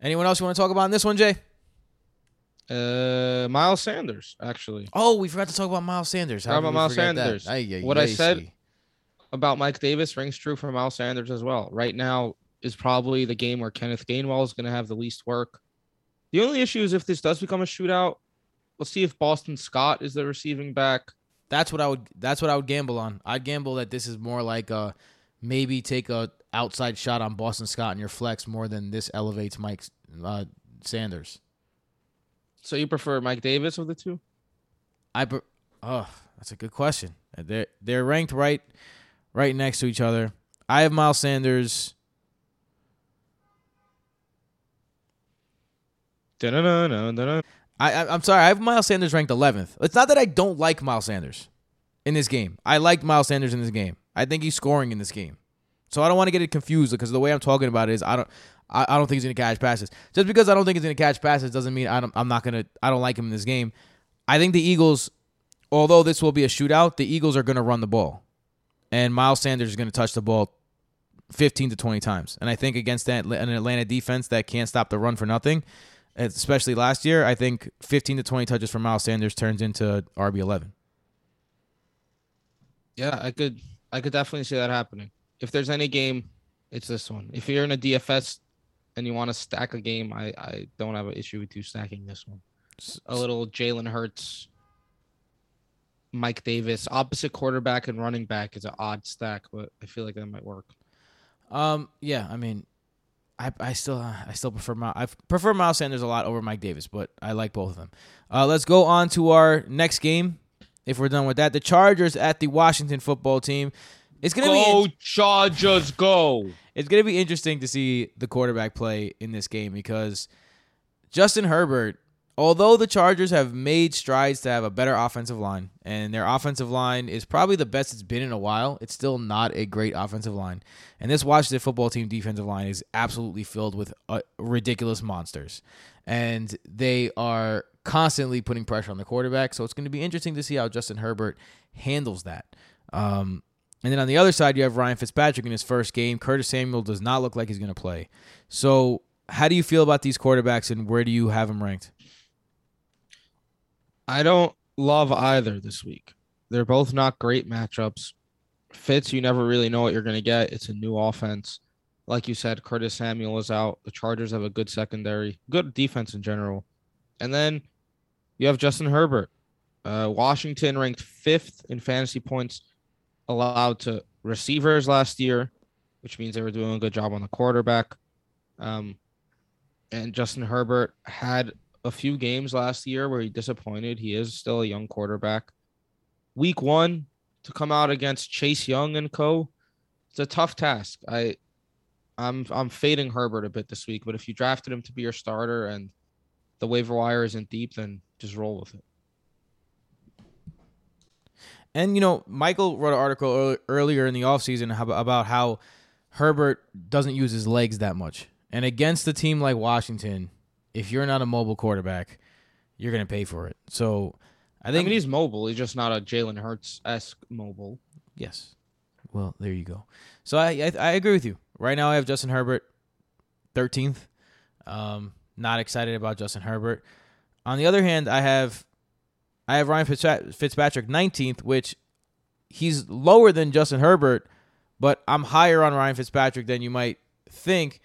Anyone else you want to talk about in this one, Jay?
Uh, Miles Sanders actually
Oh, we forgot to talk about Miles Sanders. How
about Miles? Sanders.
Ay, ay,
What I said- about Mike Davis rings true for Miles Sanders as well. Right now is probably the game where Kenneth Gainwell is going to have the least work. The only issue is if this does become a shootout. Let's see if Boston Scott is the receiving back.
That's what I would. That's what I would gamble on. I'd gamble that this is more like a maybe take a outside shot on Boston Scott in your flex more than this elevates Mike uh, Sanders.
So you prefer Mike Davis of the two?
I. Pre- oh, that's a good question. They're they're ranked right, right next to each other. I have Miles Sanders.
Da-na-na-na-na-na.
I, I I'm sorry. I have Miles Sanders ranked 11th. It's not that I don't like Miles Sanders in this game. I like Miles Sanders in this game. I think he's scoring in this game. So I don't want to get it confused because the way I'm talking about it is I don't I, I don't think he's gonna catch passes. Just because I don't think he's gonna catch passes doesn't mean I don't I'm not gonna I don't like him in this game. I think the Eagles, although this will be a shootout, the Eagles are gonna run the ball, and Miles Sanders is gonna touch the ball 15 to 20 times. And I think against that an Atlanta defense that can't stop the run for nothing, especially last year, I think 15 to 20 touches for Miles Sanders turns into RB 11.
Yeah, I could I could definitely see that happening. If there's any game, it's this one. If you're in a DFS and you want to stack a game, I, I don't have an issue with you stacking this one. A little Jalen Hurts, Mike Davis, opposite quarterback and running back is an odd stack, but I feel like that might work.
Um, yeah, I mean, I, I still I still prefer Miles, I prefer Miles Sanders a lot over Mike Davis, but I like both of them. Uh, let's go on to our next game. If we're done with that, the Chargers at the Washington football team. It's gonna be
Go Chargers, go!
it's going to be interesting to see the quarterback play in this game because Justin Herbert, although the Chargers have made strides to have a better offensive line, and their offensive line is probably the best it's been in a while, it's still not a great offensive line. And this Washington football team defensive line is absolutely filled with uh, ridiculous monsters. And they are constantly putting pressure on the quarterback. So it's going to be interesting to see how Justin Herbert handles that. Um, and then on the other side, you have Ryan Fitzpatrick in his first game. Curtis Samuel does not look like he's going to play. So, how do you feel about these quarterbacks, and where do you have them ranked?
I don't love either this week. They're both not great matchups. Fitz, you never really know what you're going to get. It's a new offense. Like you said, Curtis Samuel is out. The Chargers have a good secondary, good defense in general. And then you have Justin Herbert. Uh, Washington ranked fifth in fantasy points allowed to receivers last year, which means they were doing a good job on the quarterback. Um, and Justin Herbert had a few games last year where he disappointed. He is still a young quarterback. Week one to come out against Chase Young and co. It's a tough task. I I'm I'm fading Herbert a bit this week, but if you drafted him to be your starter and the waiver wire isn't deep, then just roll with it.
And, you know, Michael wrote an article earl- earlier in the offseason about how Herbert doesn't use his legs that much. And against a team like Washington, if you're not a mobile quarterback, you're gonna pay for it. So I
I,
think
mean, he's mobile. He's just not a Jalen Hurts esque mobile.
yes. Well, there you go. So I, I I agree with you. Right now I have Justin Herbert 13th. Um, not excited about Justin Herbert. On the other hand, I have I have Ryan Fitzpatrick 19th, which he's lower than Justin Herbert, but I'm higher on Ryan Fitzpatrick than you might think.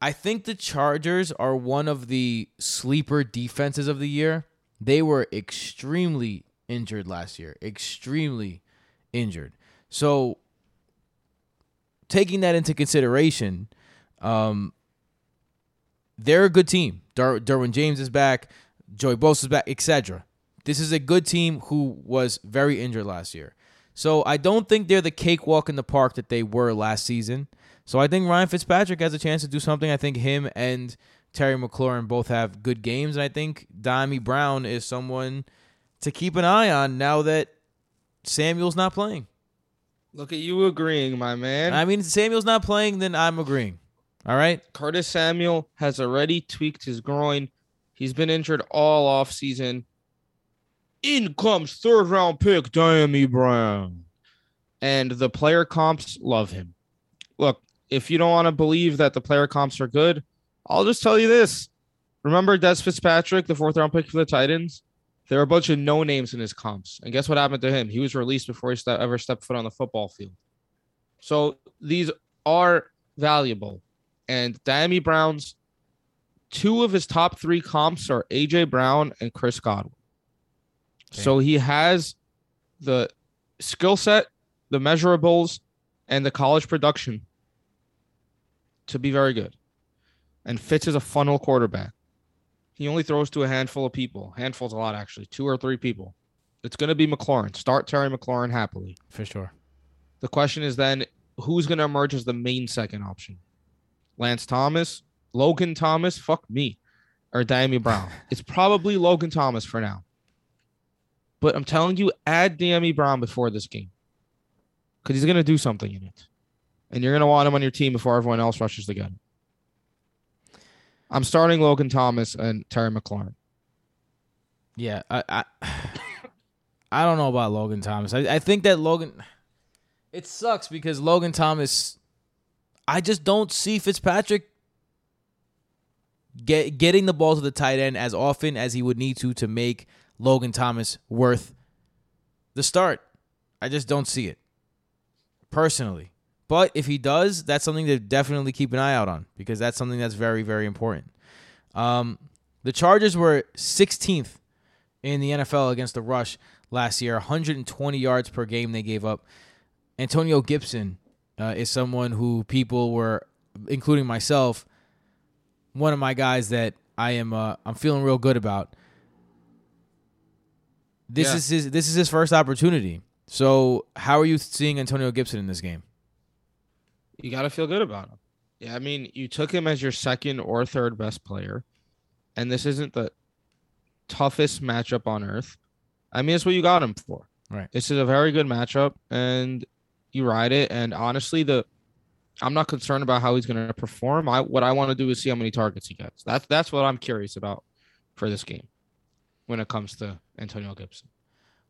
I think the Chargers are one of the sleeper defenses of the year. They were extremely injured last year, extremely injured. So, taking that into consideration, um, they're a good team. Dar- Derwin James is back, Joey Bosa is back, etc. This is a good team who was very injured last year. So I don't think they're the cakewalk in the park that they were last season. So I think Ryan Fitzpatrick has a chance to do something. I think him and Terry McLaurin both have good games, and I think Dyami Brown is someone to keep an eye on now that Samuel's not playing.
Look at you agreeing, my man.
I mean, if Samuel's not playing, then I'm agreeing. All right.
Curtis Samuel has already tweaked his groin. He's been injured all off season. In comes third round pick Dyami Brown. And the player comps love him. Look, if you don't want to believe that the player comps are good, I'll just tell you this. Remember Dez Fitzpatrick, the fourth round pick for the Titans? There are a bunch of no names in his comps. And guess what happened to him? He was released before he ever stepped foot on the football field. So these are valuable. And Dyami Brown's two of his top three comps are AJ Brown and Chris Godwin. So he has the skill set, the measurables, and the college production to be very good. And Fitz is a funnel quarterback. He only throws to a handful of people. Handful's a lot, actually. Two or three people. It's going to be McLaurin. Start Terry McLaurin happily.
For sure.
The question is then who's going to emerge as the main second option? Lance Thomas, Logan Thomas, fuck me, or Dyami Brown. it's probably Logan Thomas for now. But I'm telling you, add Dyami Brown before this game because he's going to do something in it. And you're going to want him on your team before everyone else rushes get him. I'm starting Logan Thomas and Terry McLaurin.
Yeah, I, I, I don't know about Logan Thomas. I, I think that Logan, it sucks because Logan Thomas, I just don't see Fitzpatrick get getting the ball to the tight end as often as he would need to to make Logan Thomas worth the start. I just don't see it personally. But if he does, that's something to definitely keep an eye out on because that's something that's very, very important. Um, the Chargers were 16th in the NFL against the rush last year, 120 yards per game they gave up. Antonio Gibson uh, is someone who people were, including myself, one of my guys that I am uh, I'm feeling real good about. This
Yeah.
is his this is his first opportunity. So how are you seeing Antonio Gibson in this game?
You got to feel good about him. Yeah, I mean, you took him as your second or third best player, and this isn't the toughest matchup on earth. I mean, it's what you got him for.
Right.
This is a very good matchup, and you ride it. And honestly, the I'm not concerned about how he's going to perform. I what I want to do is see how many targets he gets. That's that's what I'm curious about for this game when it comes to Antonio Gibson.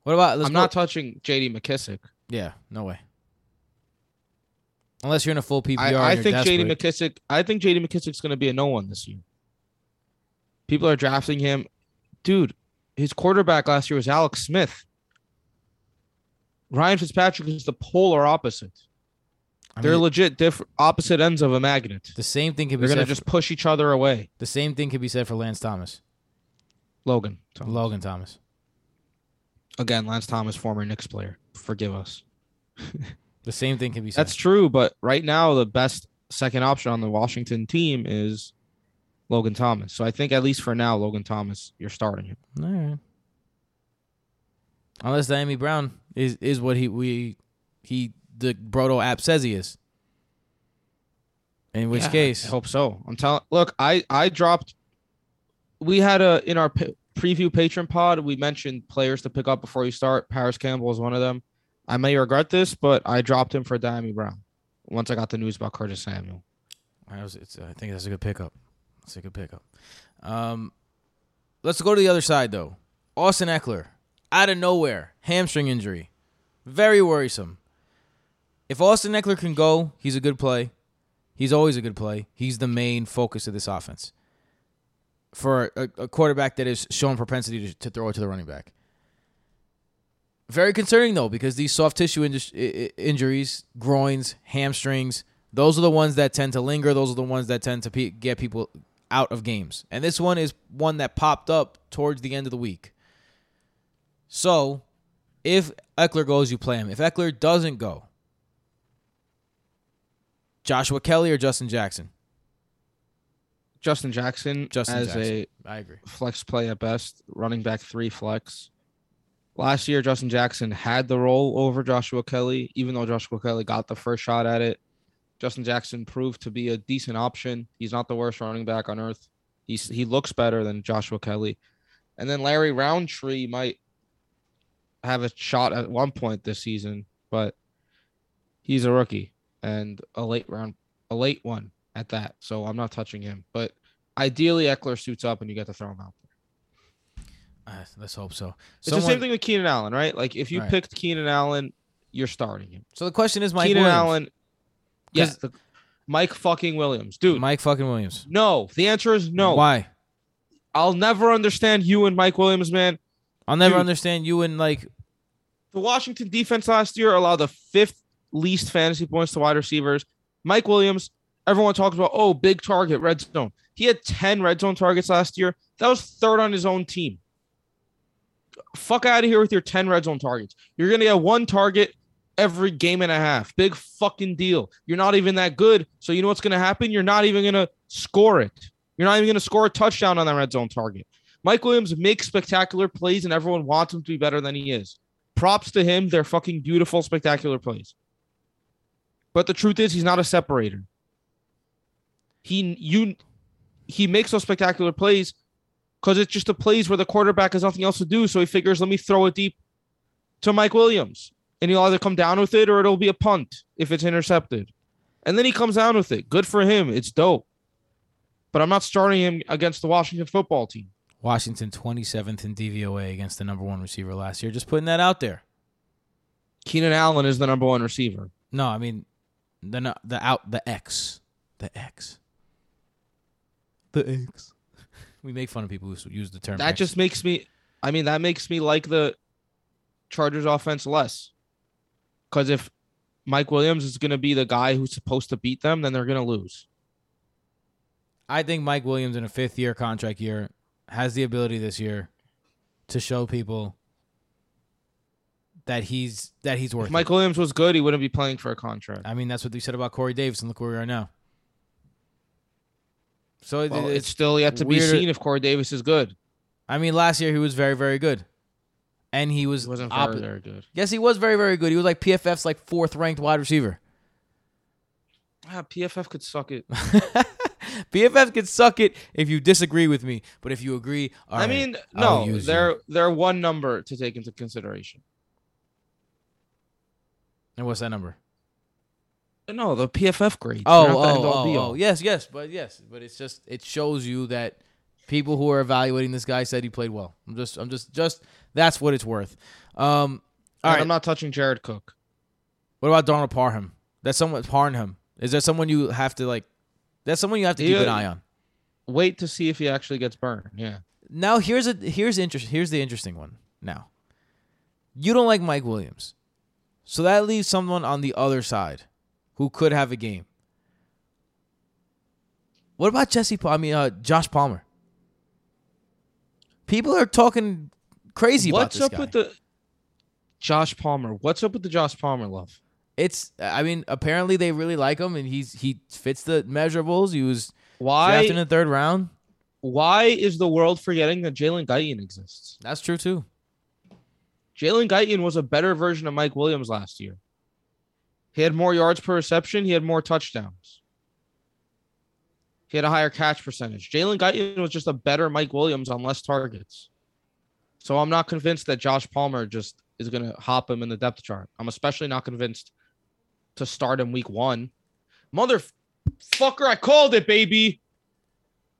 What about
I'm
go-
not touching J.D. McKissic.
Yeah, no way. Unless you're in a full PPR.
I, I think J.D. McKissic. I think J.D. McKissic's going to be a no one this year. People are drafting him, dude. His quarterback last year was Alex Smith. Ryan Fitzpatrick is the polar opposite.
I
They're
mean,
legit different opposite ends of a magnet.
the same thing can be
They're
said.
going to just push each other away.
the same thing can be said for Lance Thomas,
Logan, Thomas.
Logan Thomas.
again, Lance Thomas, former Knicks player. Forgive us.
The same thing can be said.
That's true, but right now the best second option on the Washington team is Logan Thomas. So I think at least for now, Logan Thomas, you're starting him.
All right. Unless Dyami Brown is is what he we he the Brodo app says he is. In which
Yeah,
case,
I hope so. I'm telling. Look, I I dropped. We had a in our p- preview patron pod. We mentioned players to pick up before you start. Parris Campbell is one of them. I may regret this, but I dropped him for Dyami Brown once I got the news about Curtis Samuel.
I, was, it's, I think that's a good pickup. That's a good pickup. Um, let's go to the other side though. Austin Ekeler, out of nowhere, hamstring injury, very worrisome. If Austin Ekeler can go, he's a good play. He's always a good play. He's the main focus of this offense for a, a quarterback that is showing propensity to, to throw it to the running back. Very concerning though, because these soft tissue inju- i- i- injuries, groins, hamstrings, those are the ones that tend to linger. Those are the ones that tend to pe- get people out of games. And this one is one that popped up towards the end of the week. So, if Ekeler goes, you play him. If Ekeler doesn't go, Joshua Kelley or Justin Jackson?
Justin Jackson
Justin
as
Jackson.
a
I agree.
flex play at best, running back three flex. Last year, Justin Jackson had the role over Joshua Kelley, even though Joshua Kelley got the first shot at it. Justin Jackson proved to be a decent option. He's not the worst running back on earth. He's he looks better than Joshua Kelley. And then Larry Rountree might have a shot at one point this season, but he's a rookie and a late round a late one at that. So I'm not touching him. But ideally Ekeler suits up and you get to throw him out. There.
Uh, let's hope so.
It's the same thing with Keenan Allen, right? Like if you
Right.
picked Keenan Allen, you're starting him.
So the question is, Mike
Keenan
Williams.
Allen,
'Cause-
the- Mike fucking Williams, dude.
Mike fucking Williams.
no, the answer is no.
Why?
I'll never understand you and Mike Williams, man.
I'll never
Dude.
understand you and like
The Washington defense last year allowed the fifth least fantasy points to wide receivers. Mike Williams, everyone talks about, oh, big target, red zone. He had 10 red zone targets last year. That was third on his own team. Fuck out of here with your 10 red zone targets. You're going to get one target every game and a half. Big fucking deal. You're not even that good. So you know what's going to happen? You're not even going to score it. You're not even going to score a touchdown on that red zone target. Mike Williams makes spectacular plays and everyone wants him to be better than he is. Props to him. They're fucking beautiful, spectacular plays. But the truth is, he's not a separator. He you he makes those spectacular plays because it's just the plays where the quarterback has nothing else to do. So he figures, let me throw it deep to Mike Williams, and he'll either come down with it or it'll be a punt if it's intercepted. And then he comes down with it. Good for him. It's dope. But I'm not starting him against the Washington football team.
Washington 27th in DVOA against the number one receiver last year. Just putting that out there.
Keenan Allen is the number one receiver.
No, I mean the the out the X, the X, the X. We make fun of people who use the term.
That
X.
just makes me. I mean, that makes me like the Chargers offense less. Because if Mike Williams is going to be the guy who's supposed to beat them, then they're going to lose.
I think Mike Williams in a fifth year contract year has the ability this year to show people that he's that he's worth.
If
it.
Mike Williams was good, he wouldn't be playing for a contract.
I mean, that's what they said about Corey Davis, and look where we are now. So
Well,
it's,
it's still yet to be seen if Corey Davis is good.
I mean, last year he was very, very good, and he was
He wasn't
oppo-
very, very good.
Yes, he was very, very good. He was like PFF's like fourth ranked wide receiver.
Ah, PFF could suck it.
PFF can suck it if you disagree with me, but if you agree, all
I
right,
mean, no, they're
you.
they're one number to take into consideration.
And what's that number?
No, the PFF grades.
Oh,
They're not the
oh, oh, oh, yes, yes, but yes, but it's just it shows you that people who are evaluating this guy said he played well. I'm just, I'm just, just that's what it's worth. Um, all
And
right,
I'm not touching Jared Cook.
what about Donald Parham? That's someone Parham. Is there someone you have to like? That's someone you have to keep
Yeah.
an eye on.
Wait to see if he actually gets burned. Yeah.
Now here's a here's interest here's the interesting one. Now, you don't like Mike Williams, so that leaves someone on the other side who could have a game. What about Jesse? I mean, uh, Josh Palmer. People are talking crazy about this.
What's up
guy.
with the Josh Palmer? What's up with the Josh Palmer love?
It's. I mean, apparently they really like him, and he's he fits the measurables. He was
Why?
drafted in the third round.
Why is the world forgetting that Jalen Guyton exists?
That's true too.
Jalen Guyton was a better version of Mike Williams last year. He had more yards per reception. He had more touchdowns. He had a higher catch percentage. Jalen Guyton was just a better Mike Williams on less targets. So I'm not convinced that Josh Palmer just is going to hop him in the depth chart. I'm especially not convinced to start him week one. Motherfucker, I called it, baby.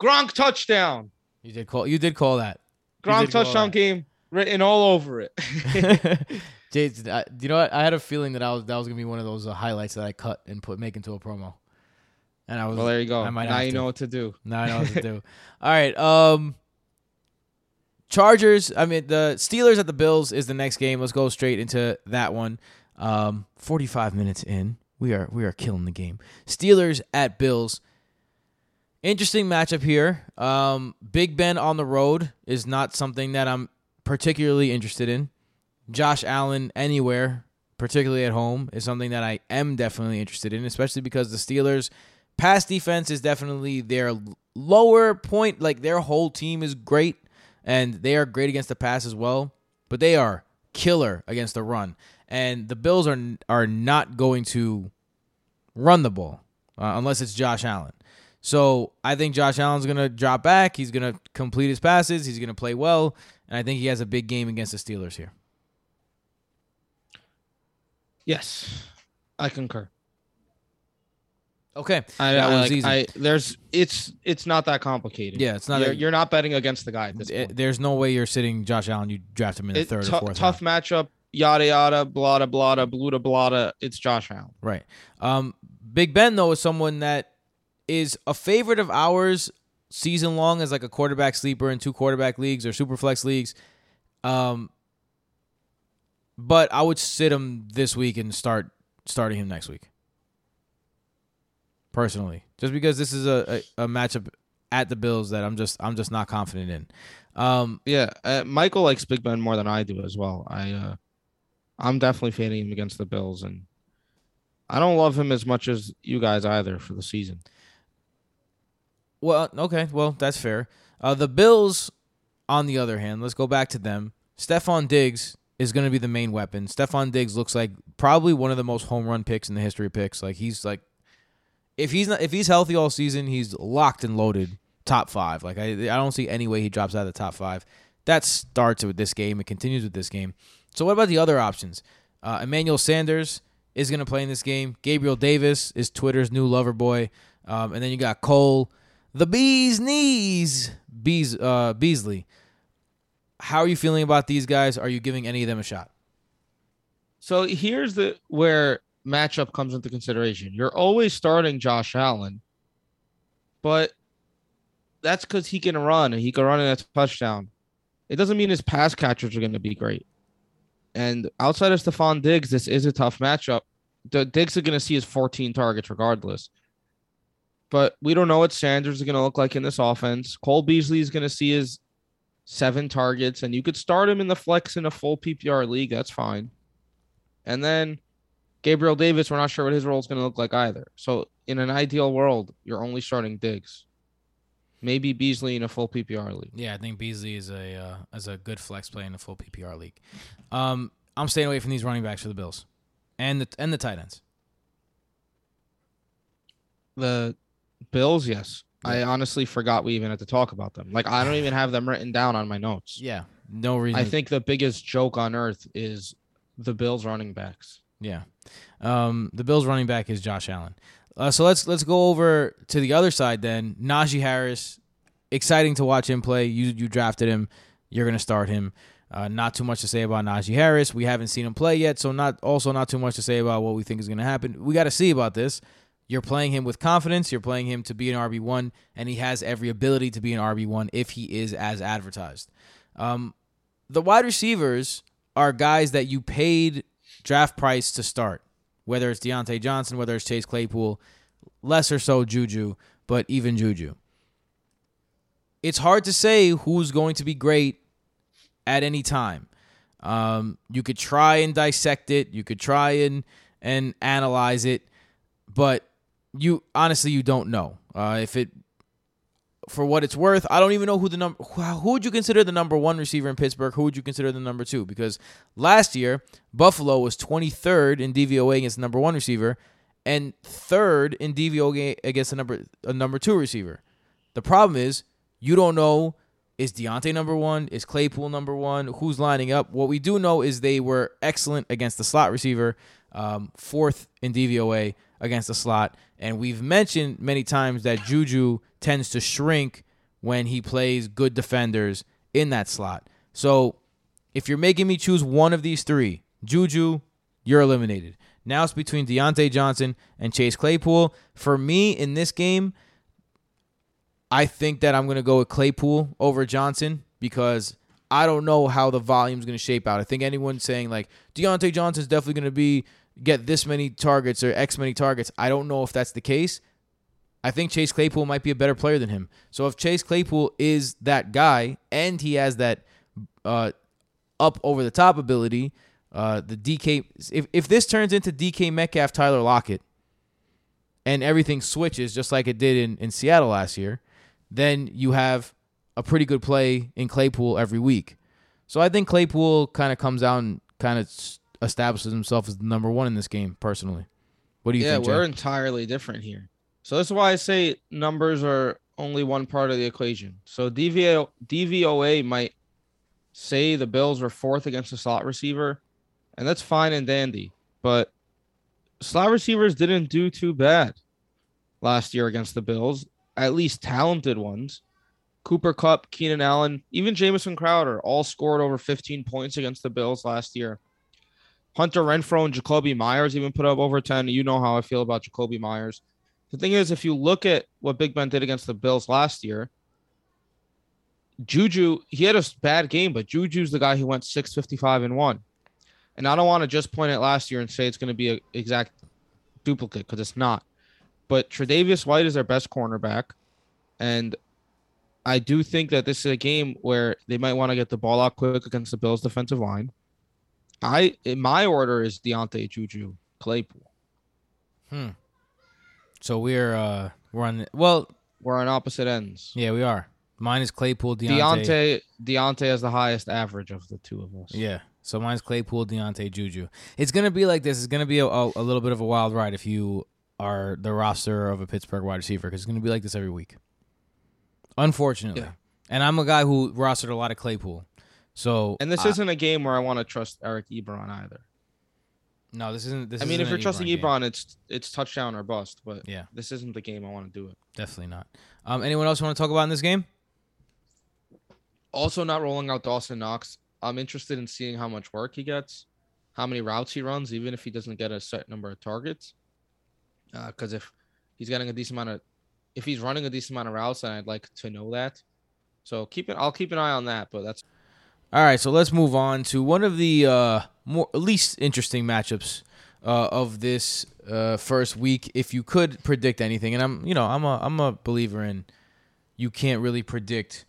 Gronk touchdown.
You did call. You did call that.
Gronk touchdown game written all over it.
Jason, I, you know what? I had a feeling that I was that was gonna be one of those uh, highlights that I cut and put make into a promo. And I was
well, there you go.
I might
now you
to.
know what to do.
Now I know what to do. All right. Um Chargers, I mean the Steelers at the Bills is the next game. Let's go straight into that one. Um 45 minutes in. We are we are killing the game. Steelers at Bills. Interesting matchup here. Um Big Ben on the road is not something that I'm particularly interested in. Josh Allen anywhere, particularly at home, is something that I am definitely interested in, especially because the Steelers pass defense is definitely their lower point. Like their whole team is great, and they are great against the pass as well. But they are killer against the run, and the Bills are are not going to run the ball uh, unless it's Josh Allen. So I think Josh Allen's gonna drop back. He's gonna complete his passes. He's gonna play well, and I think he has a big game against the Steelers here.
Yes, I concur.
Okay,
I,
That
I,
was
like,
easy.
I there's it's it's not that complicated.
Yeah, it's not
You're,
a-
you're not betting against the guy this
Eh, there's no way you're sitting Josh Allen. You draft him in the
It-
third
tou-
or fourth.
tough
round.
matchup. Yada yada. Blada blada. bluda blada. It's Josh Allen.
Right. Um, Big Ben though is someone that is a favorite of ours season long as like a quarterback sleeper in two quarterback leagues or super flex leagues. Um, but I would sit him this week and start starting him next week. Personally, just because this is a, a, a matchup at the Bills that I'm just I'm just not confident in. Um,
Yeah, uh, Michael likes Big Ben more than I do as well. I uh, I'm definitely fading him against the Bills, and I don't love him as much as you guys either for the season.
Well, okay, well that's fair. Uh, the Bills, on the other hand, let's go back to them. Stefon Diggs is going to be the main weapon. Stefon Diggs looks like probably one of the most home run picks in the history of picks. Like he's like, if he's not if he's healthy all season, he's locked and loaded top five. Like I I don't see any way he drops out of the top five. That starts with this game. It continues with this game. So what about the other options? Uh, Emmanuel Sanders is going to play in this game. Gabriel Davis is Twitter's new lover boy, um, and then you got Cole, the bee's knees, Bees uh, Beasley. How are you feeling about these guys? Are you giving any of them a shot?
So here's the where matchup comes into consideration. You're always starting Josh Allen, but that's because he can run and he can run in a touchdown. It doesn't mean his pass catchers are going to be great. And outside of Stefon Diggs, this is a tough matchup. The Diggs are going to see his 14 targets regardless. But we don't know what Sanders is going to look like in this offense. Cole Beasley is going to see his seven targets, and you could start him in the flex in a full PPR league. That's fine. And then Gabriel Davis, we're not sure what his role is going to look like either. So in an ideal world, you're only starting Diggs. Maybe Beasley in a full PPR league.
Yeah, I think Beasley is a uh, is a good flex play in a full PPR league. Um, I'm staying away from these running backs for the Bills, and the and the tight ends.
The Bills, yes. I honestly forgot we even had to talk about them. Like I don't even have them written down on my notes.
Yeah, no reason.
I think the biggest joke on earth is the Bills running backs.
Yeah. Um, the Bills running back is Josh Allen. Uh, so let's let's go over to the other side then. Najee Harris, exciting to watch him play. You you drafted him. You're gonna start him. Uh, not too much to say about Najee Harris. We haven't seen him play yet, so not also not too much to say about what we think is gonna happen. We got to see about this. You're playing him with confidence. You're playing him to be an RB one, and he has every ability to be an RB one if he is as advertised. Um, the wide receivers are guys that you paid draft price to start, whether it's Diontae Johnson, whether it's Chase Claypool, less or so Juju, but even Juju. It's hard to say who's going to be great at any time. Um, you could try and dissect it, you could try and and analyze it, but you honestly you don't know uh, if it for what it's worth, I don't even know who the number who would you consider the number one receiver in Pittsburgh. Who would you consider the number two? Because last year Buffalo was 23rd in DVOA against the number one receiver, and third in DVOA against the number a number two receiver. The problem is you don't know is Diontae number one, is Claypool number one, who's lining up. What we do know is they were excellent against the slot receiver, um, fourth in DVOA against the slot, and we've mentioned many times that Juju tends to shrink when he plays good defenders in that slot. So if you're making me choose one of these three, Juju, you're eliminated. Now it's between Diontae Johnson and Chase Claypool. For me in this game, I think that I'm going to go with Claypool over Johnson because I don't know how the volume's going to shape out. I think anyone saying like Diontae Johnson's definitely going to be get this many targets or X many targets. I don't know if that's the case. I think Chase Claypool might be a better player than him. So if Chase Claypool is that guy and he has that uh, up over the top ability, uh, the DK if if this turns into DK Metcalf Tyler Lockett and everything switches just like it did in, in Seattle last year, then you have a pretty good play in Claypool every week. So I think Claypool kind of comes out and kind of establishes himself as the number one in this game. Personally, what do you
yeah,
think?
Yeah,
we're
entirely different here. So that's why I say numbers are only one part of the equation. So DVO, DVOA might say the Bills were fourth against the slot receiver, and that's fine and dandy. But slot receivers didn't do too bad last year against the Bills, at least talented ones. Cooper Kupp, Keenan Allen, even Jamison Crowder all scored over 15 points against the Bills last year. Hunter Renfrow and Jakobi Meyers even put up over 10. You know how I feel about Jakobi Meyers. The thing is, if you look at what Big Ben did against the Bills last year, Juju, he had a bad game, but Juju's the guy who went 655 and 1. And I don't want to just point at last year and say it's going to be an exact duplicate because it's not. But Tre'Davious White is their best cornerback. And I do think that this is a game where they might want to get the ball out quick against the Bills defensive line. I in my order is Diontae Juju Claypool.
Hmm. So we're uh we're on the, well
We're on opposite ends.
yeah we are. Mine is Claypool Diontae.
Diontae Diontae has the highest average of the two of us.
Yeah. So mine's Claypool Diontae Juju. It's gonna be like this. It's gonna be a, a, a little bit of a wild ride if you are the roster of a Pittsburgh wide receiver because it's gonna be like this every week. Unfortunately.
Yeah.
And I'm a guy who rostered a lot of Claypool. So
And this
I-
isn't a game where I want to trust Eric Ebron either.
No, this isn't. This
I mean, if you're trusting
game.
Ebron, it's it's touchdown or bust. But
yeah,
this isn't the game I want to do it.
definitely not. Um, anyone else want to talk about in this game?
Also, not rolling out Dawson Knox. I'm interested in seeing how much work he gets, how many routes he runs, even if he doesn't get a set number of targets. Because if he's getting a decent amount of, if he's running a decent amount of routes, then I'd like to know that. So keep it. I'll keep an eye on that. But that's
All right, so let's move on to one of the uh, more least interesting matchups uh, of this uh, first week. If you could predict anything, and I'm, you know, I'm a I'm a believer in you can't really predict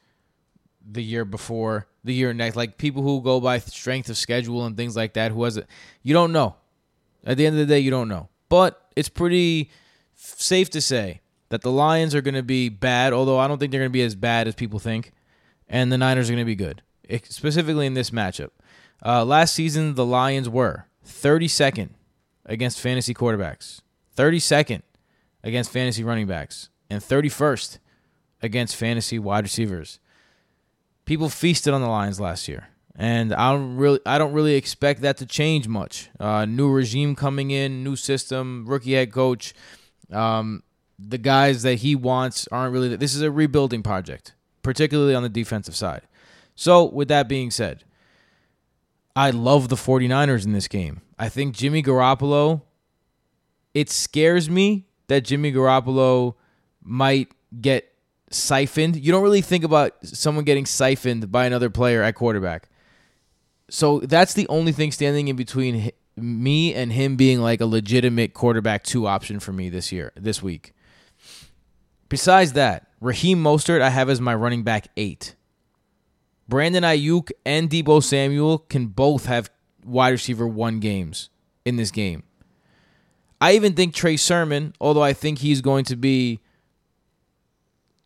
the year before, the year next. Like people who go by strength of schedule and things like that. Who has it? You don't know. At the end of the day, you don't know. But it's pretty safe to say that the Lions are going to be bad. Although I don't think they're going to be as bad as people think, and the Niners are going to be good specifically in this matchup. Uh, last season, the Lions were 32nd against fantasy quarterbacks, 32nd against fantasy running backs, and 31st against fantasy wide receivers. People feasted on the Lions last year, and I don't really, I don't really expect that to change much. Uh, new regime coming in, new system, rookie head coach. Um, the guys that he wants aren't really. This is a rebuilding project, particularly on the defensive side. So, with that being said, I love the 49ers in this game. I think Jimmy Garoppolo, it scares me that Jimmy Garoppolo might get siphoned. You don't really think about someone getting siphoned by another player at quarterback. So, that's the only thing standing in between me and him being like a legitimate quarterback two option for me this year, this week. Besides that, Raheem Mostert, I have as my running back eight. Brandon Aiyuk and Deebo Samuel can both have wide receiver one games in this game. I even think Trey Sermon, although I think he's going to be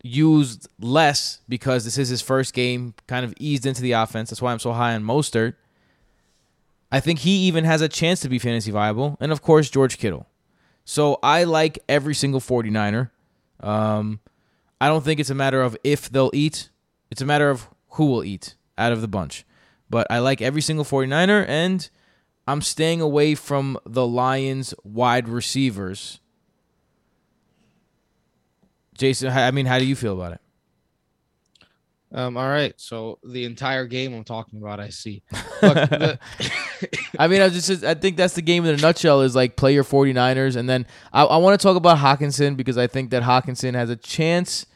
used less because this is his first game, kind of eased into the offense. That's why I'm so high on Mostert. I think he even has a chance to be fantasy viable. And of course, George Kittle. So I like every single 49er. Um, I don't think it's a matter of if they'll eat, it's a matter of who will eat out of the bunch. But I like every single 49er, and I'm staying away from the Lions wide receivers. Jason, I mean, how do you feel about it?
Um, all right. So the entire game I'm talking about, I see. Look, the-
I mean, I just I think that's the game in a nutshell is like play your 49ers. And then I, I want to talk about Hockenson because I think that Hockenson has a chance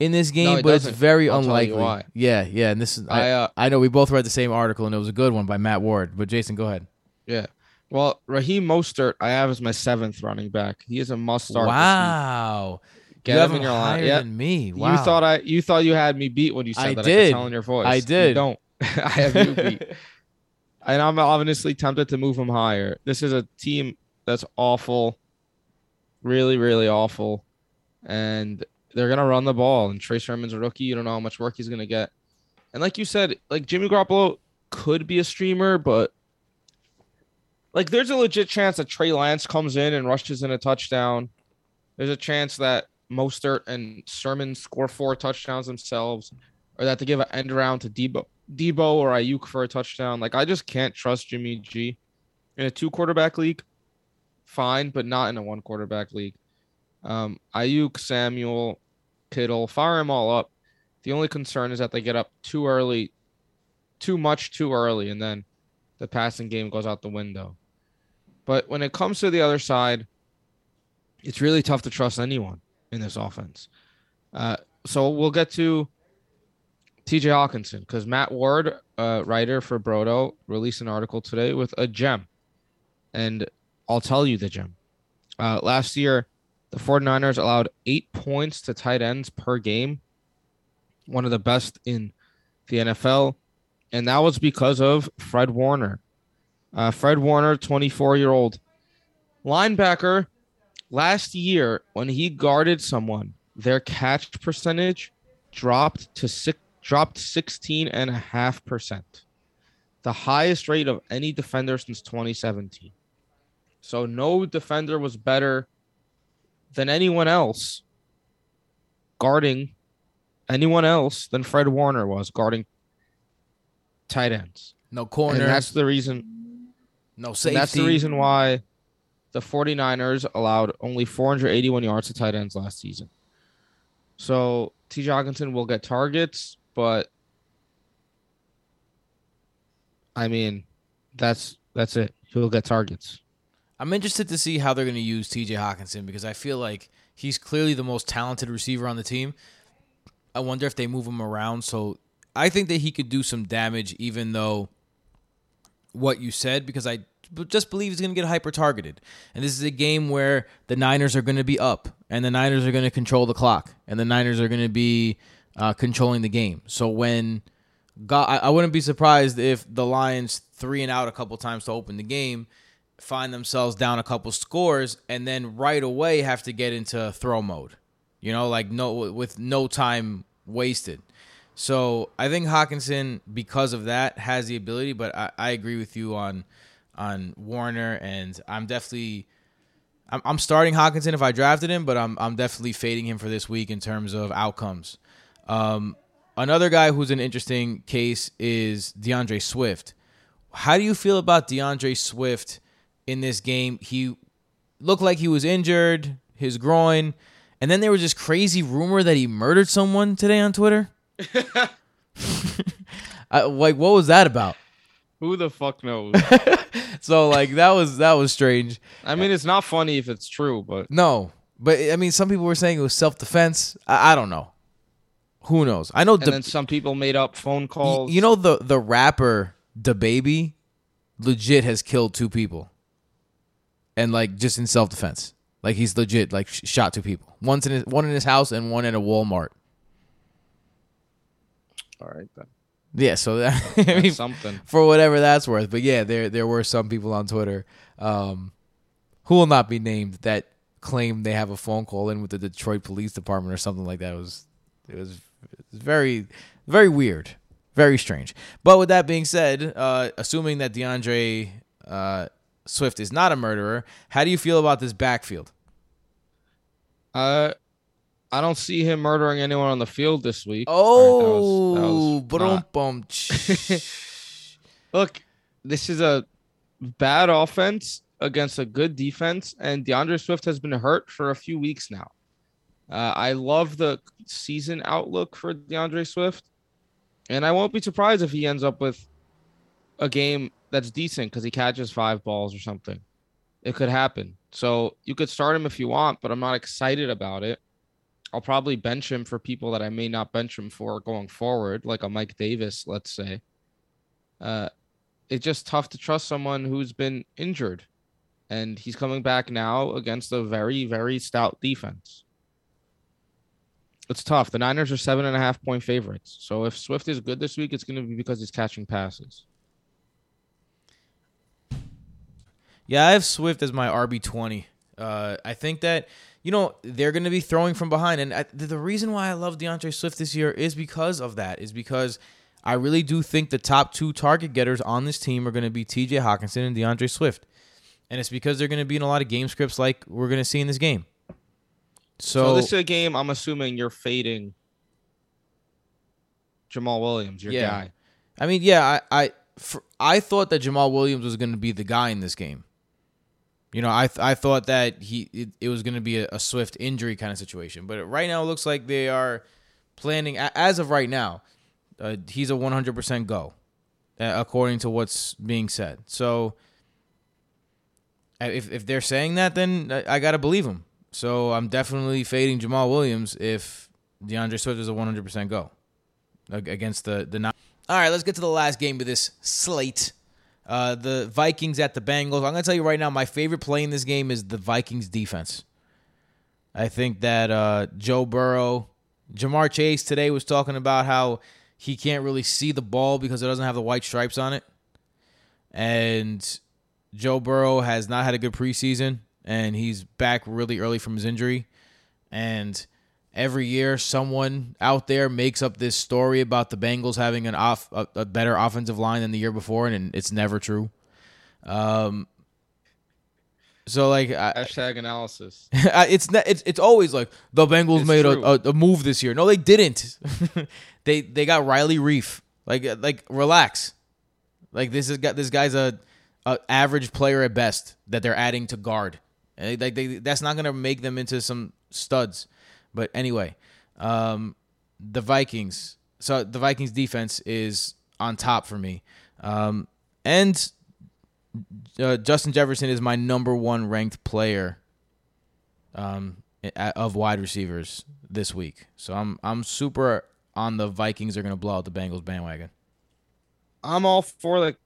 in this game, but it's
doesn't.
very
I'll tell you
unlikely.
why.
Yeah, yeah. And this is, I,
I, uh,
I know we both read the same article and it was a good one by Matt Ward. But Jason, go ahead.
yeah. Well, Raheem Mostert, I have as my seventh running back. He is a must start. this week.
Wow.
Get
you
him
have
in your line.
higher
Yeah.
than me. Wow.
You thought I you thought you had me beat when you said
I
that. I
did.
could tell in your voice.
I
You
did.
don't. I have you beat. and I'm obviously tempted to move him higher. This is a team that's awful, really, really awful, and they're gonna run the ball. And Trey Sermon's a rookie. You don't know how much work he's gonna get. And like you said, like Jimmy Garoppolo could be a streamer, but like there's a legit chance that Trey Lance comes in and rushes in a touchdown. There's a chance that Mostert and Sermon score four touchdowns themselves, or that they give an end around to Deebo, Deebo or Aiyuk for a touchdown. Like I just can't trust Jimmy G in a two quarterback league. Fine, but not in a one quarterback league. Um, Aiyuk, Samuel, Kittle, fire them all up. The only concern is that they get up too early, too much too early, and then the passing game goes out the window. But when it comes to the other side, it's really tough to trust anyone in this offense. Uh, so we'll get to TJ Hockenson because Matt Ward, uh, writer for Brodo, released an article today with a gem. And I'll tell you the gem. Uh, last year, the 49ers allowed eight points to tight ends per game, one of the best in the NFL. And that was because of Fred Warner. Uh, Fred Warner, 24 year old linebacker, last year when he guarded someone, their catch percentage dropped to six, dropped 16 and a half percent, the highest rate of any defender since 2017. So no defender was better than anyone else guarding anyone else than Fred Warner was guarding tight ends.
no
And
corner.
that's the reason
no
and
safety.
that's the reason why the 49ers allowed only 481 yards to tight ends last season. So T. Hockenson will get targets, but I mean, that's that's it. He'll get targets.
I'm interested to see how they're going to use TJ Hockenson because I feel like he's clearly the most talented receiver on the team. I wonder if they move him around. So I think that he could do some damage, even though what you said, because I just believe he's going to get hyper targeted. And this is a game where the Niners are going to be up, and the Niners are going to control the clock, and the Niners are going to be uh, controlling the game. So when God, I, I wouldn't be surprised if the Lions three and out a couple times to open the game, find themselves down a couple scores, and then right away have to get into throw mode. You know, like no with no time wasted. So I think Hockenson, because of that, has the ability. But I, I agree with you on on Warner, and I'm definitely I'm, I'm starting Hockenson if I drafted him, but I'm I'm definitely fading him for this week in terms of outcomes. Um, another guy who's an interesting case is DeAndre Swift. How do you feel about DeAndre Swift in this game? He looked like he was injured, his groin, and then there was this crazy rumor that he murdered someone today on Twitter. I, like, what was that about?
Who the fuck knows?
So, like, that was that was strange.
I mean, it's not funny if it's true, but
No, but I mean, some people were saying it was self defense. I, I don't know. Who knows? I know
and
the,
then some people made up phone calls.
you know the the rapper the baby legit has killed two people, and like just in self defense, like he's legit like sh- shot two people. One's in his, one in his house and one at a Walmart.
all right then.
Yeah, so that I mean,
something.
for whatever that's worth. But yeah, there there were some people on Twitter um, who will not be named that claim they have a phone call in with the Detroit Police Department or something like that. It was it was, it was very very weird, very strange. But with that being said, uh, assuming that DeAndre uh, Swift is not a murderer, how do you feel about this backfield?
Uh, I don't see him murdering anyone on the field this week.
Oh,
right, that was- that was not-
bum
Look, this is a bad offense against a good defense, and DeAndre Swift has been hurt for a few weeks now. Uh, I love the season outlook for DeAndre Swift. And I won't be surprised if he ends up with a game that's decent because he catches five balls or something. It could happen. So you could start him if you want, but I'm not excited about it. I'll probably bench him for people that I may not bench him for going forward, like a Mike Davis, let's say. Uh, it's just tough to trust someone who's been injured, and he's coming back now against a very, very stout defense. It's tough. The Niners are seven and a half point favorites. So if Swift is good this week, it's going to be because he's catching passes.
Yeah, I have Swift as my RB twenty. Uh, I think that you know they're going to be throwing from behind, and I, the reason why I love DeAndre Swift this year is because of that. Is because I really do think the top two target getters on this team are going to be T.J. Hockenson and DeAndre Swift, and it's because they're going to be in a lot of game scripts like we're going to see in this game. So,
So, this is a game. I'm assuming you're fading Jamaal Williams, your
Yeah.
guy.
I mean, yeah, I I, for, I thought that Jamaal Williams was going to be the guy in this game. You know, I th- I thought that he it, it was going to be a, a swift injury kind of situation, but right now it looks like they are planning as of right now. Uh, he's a 100% go, uh, according to what's being said. So, uh, if if they're saying that, then I, I gotta believe them. So I'm definitely fading Jamaal Williams if DeAndre Swift is a 100% go against the the. Nin- All right, let's get to the last game of this slate. Uh, the Vikings at the Bengals. I'm gonna tell you right now, my favorite play in this game is the Vikings defense. I think that uh, Joe Burrow, Ja'Marr Chase today was talking about how he can't really see the ball because it doesn't have the white stripes on it, and Joe Burrow has not had a good preseason, and he's back really early from his injury, and every year someone out there makes up this story about the Bengals having an off a, a better offensive line than the year before, and it's never true. Um, so like I,
Hashtag analysis.
it's not, it's it's always like the Bengals
It's
made a, a, a move this year. No, they didn't. they they got Riley Reiff. Like like relax. Like this is got this guy's a, a average player at best that they're adding to guard. And like they, that's not gonna make them into some studs. But anyway, um, the Vikings. So the Vikings defense is on top for me. Um, and uh, Justin Jefferson is my number one ranked player um, of wide receivers this week. So I'm I'm super on the Vikings are going to blow out the Bengals bandwagon.
I'm all for the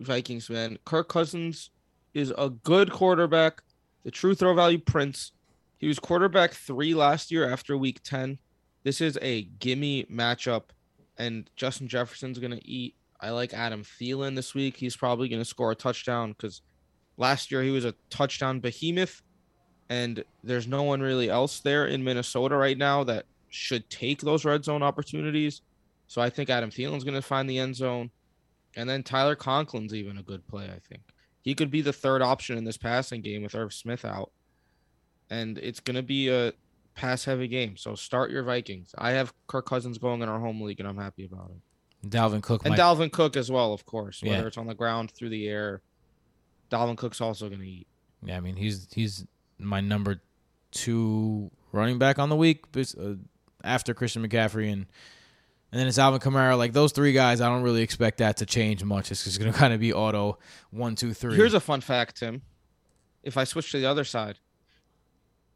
Vikings, man. Kirk Cousins is a good quarterback. The true throw value prince. He was quarterback three last year after week 10. This is a gimme matchup, and Justin Jefferson's going to eat. I like Adam Thielen this week. He's probably going to score a touchdown because last year he was a touchdown behemoth, and there's no one really else there in Minnesota right now that should take those red zone opportunities. So I think Adam Thielen's going to find the end zone. And then Tyler Conklin's even a good play, I think. He could be the third option in this passing game with Irv Smith out. And it's going to be a pass heavy game. So start your Vikings. I have Kirk Cousins going in our home league, and I'm happy about it.
Dalvin Cook,
And
might-
Dalvin Cook as well, of course. Whether
Yeah.
it's on the ground, through the air, Dalvin Cook's also going to eat.
yeah, I mean he's he's my number two running back on the week uh, after Christian McCaffrey and and then it's Alvin Kamara. Like those three guys, I don't really expect that to change much. It's just going to kind of be auto one, two, three.
Here's a fun fact, Tim. If I switch to the other side,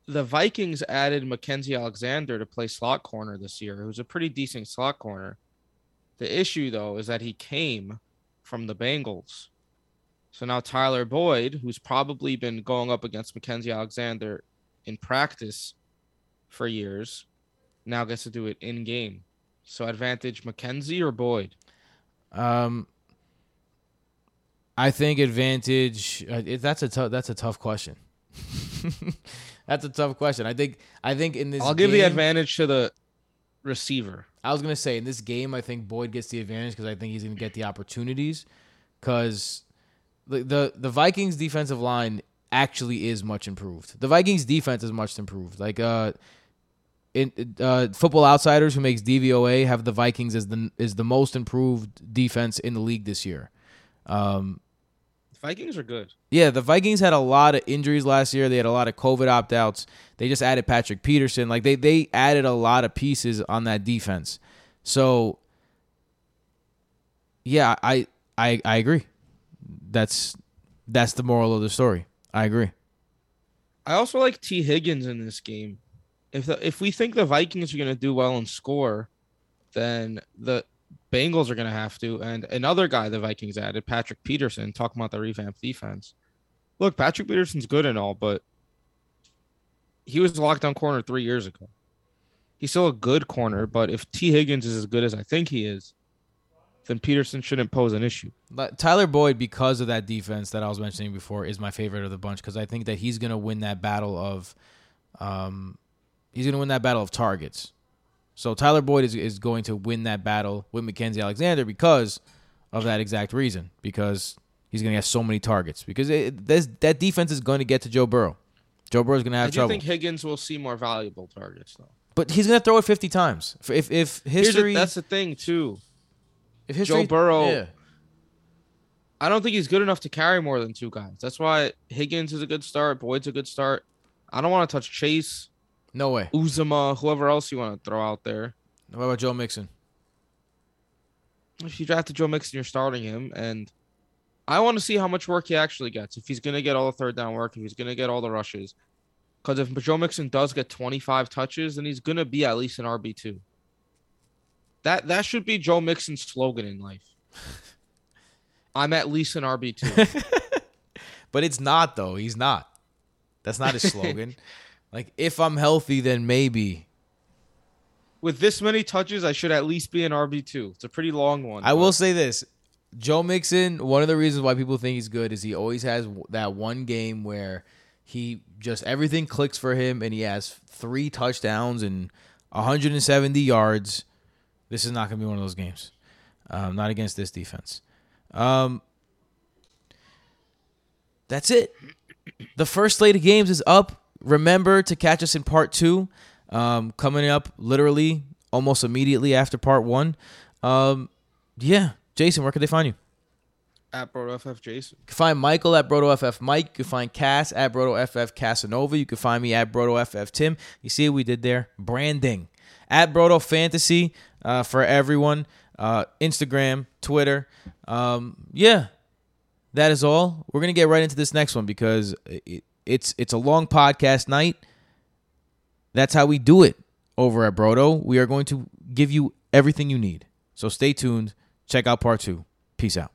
the Vikings added Mackensie Alexander to play slot corner this year. Was a pretty decent slot corner. The issue, though, is that he came from the Bengals. So now Tyler Boyd, who's probably been going up against Mackensie Alexander in practice for years, now gets to do it in game. So advantage Mackensie or Boyd?
Um, I think advantage. Uh, that's a tough. That's a tough question. that's a tough question. I think. I think in this.
I'll give the advantage to the receiver.
I was gonna say in this game, I think Boyd gets the advantage because I think he's gonna get the opportunities. Because the, the the Vikings defensive line actually is much improved. The Vikings defense is much improved. Like uh, in uh, Football Outsiders, who makes DVOA, have the Vikings as the is the most improved defense in the league this year. Um,
Vikings are good.
yeah, the Vikings had a lot of injuries last year. They had a lot of COVID opt outs. They just added Patrick Peterson. Like they they added a lot of pieces on that defense. So Yeah, I I I agree. That's that's the moral of the story. I agree.
I also like Tee Higgins in this game. If the, if we think the Vikings are going to do well and score, then the Bengals are going to have to. And another guy the Vikings added, Patrick Peterson, talking about the revamped defense. Look, Patrick Peterson's good and all, but he was a lockdown corner three years ago. He's still a good corner, but if Tee Higgins is as good as I think he is, then Peterson shouldn't pose an issue.
But Tyler Boyd, because of that defense that I was mentioning before, is my favorite of the bunch because I think that he's going to win that battle of, um, he's going to win that battle of targets. So Tyler Boyd is, is going to win that battle with Mackensie Alexander because of that exact reason. Because he's going to get so many targets. Because it, this, that defense is going to get to Joe Burrow. Joe Burrow's going to have
I do
trouble.
think Higgins will see more valuable targets though.
but he's going to throw it 50 times. If if,
Here's the-
history,
that's the thing too.
if history,
Joe Burrow-
yeah.
I don't think he's good enough to carry more than two guys. That's why Higgins is a good start. Boyd's a good start. I don't want to touch Chase,
no way.
Uzomah, whoever else you want to throw out there.
What about Joe Mixon?
If you drafted Joe Mixon, you're starting him, and I want to see how much work he actually gets. If he's gonna get all the third down work, if he's gonna get all the rushes. Because if Joe Mixon does get 25 touches, then he's gonna be at least an RB two. That that should be Joe Mixon's slogan in life. I'm at least an RB two.
But it's not though. He's not. That's not his slogan. Like if I'm healthy, then maybe.
With this many touches, I should at least be an RB two. It's a pretty long one.
I will say this: Joe Mixon. One of the reasons why people think he's good is he always has that one game where he just everything clicks for him, and he has three touchdowns and 170 yards. This is not going to be one of those games. Um, not against this defense. Um, that's it. The first slate of games is up. Remember to catch us in part two, um, coming up literally almost immediately after part one. Um, yeah, Jason, where can they find you?
at BroFF Jason.
You can find Michael at BrotoFF Mike. You can find Cass at BrotoFF Casanova. You can find me at BrotoFF Tim. You see what we did there? Branding. At Broto Fantasy uh, for everyone. Uh, Instagram, Twitter. Um, yeah, that is all. We're gonna get right into this next one because it, it's it's a long podcast night. That's how we do it over at Brodo. We are going to give you everything you need. So stay tuned. Check out part two. Peace out.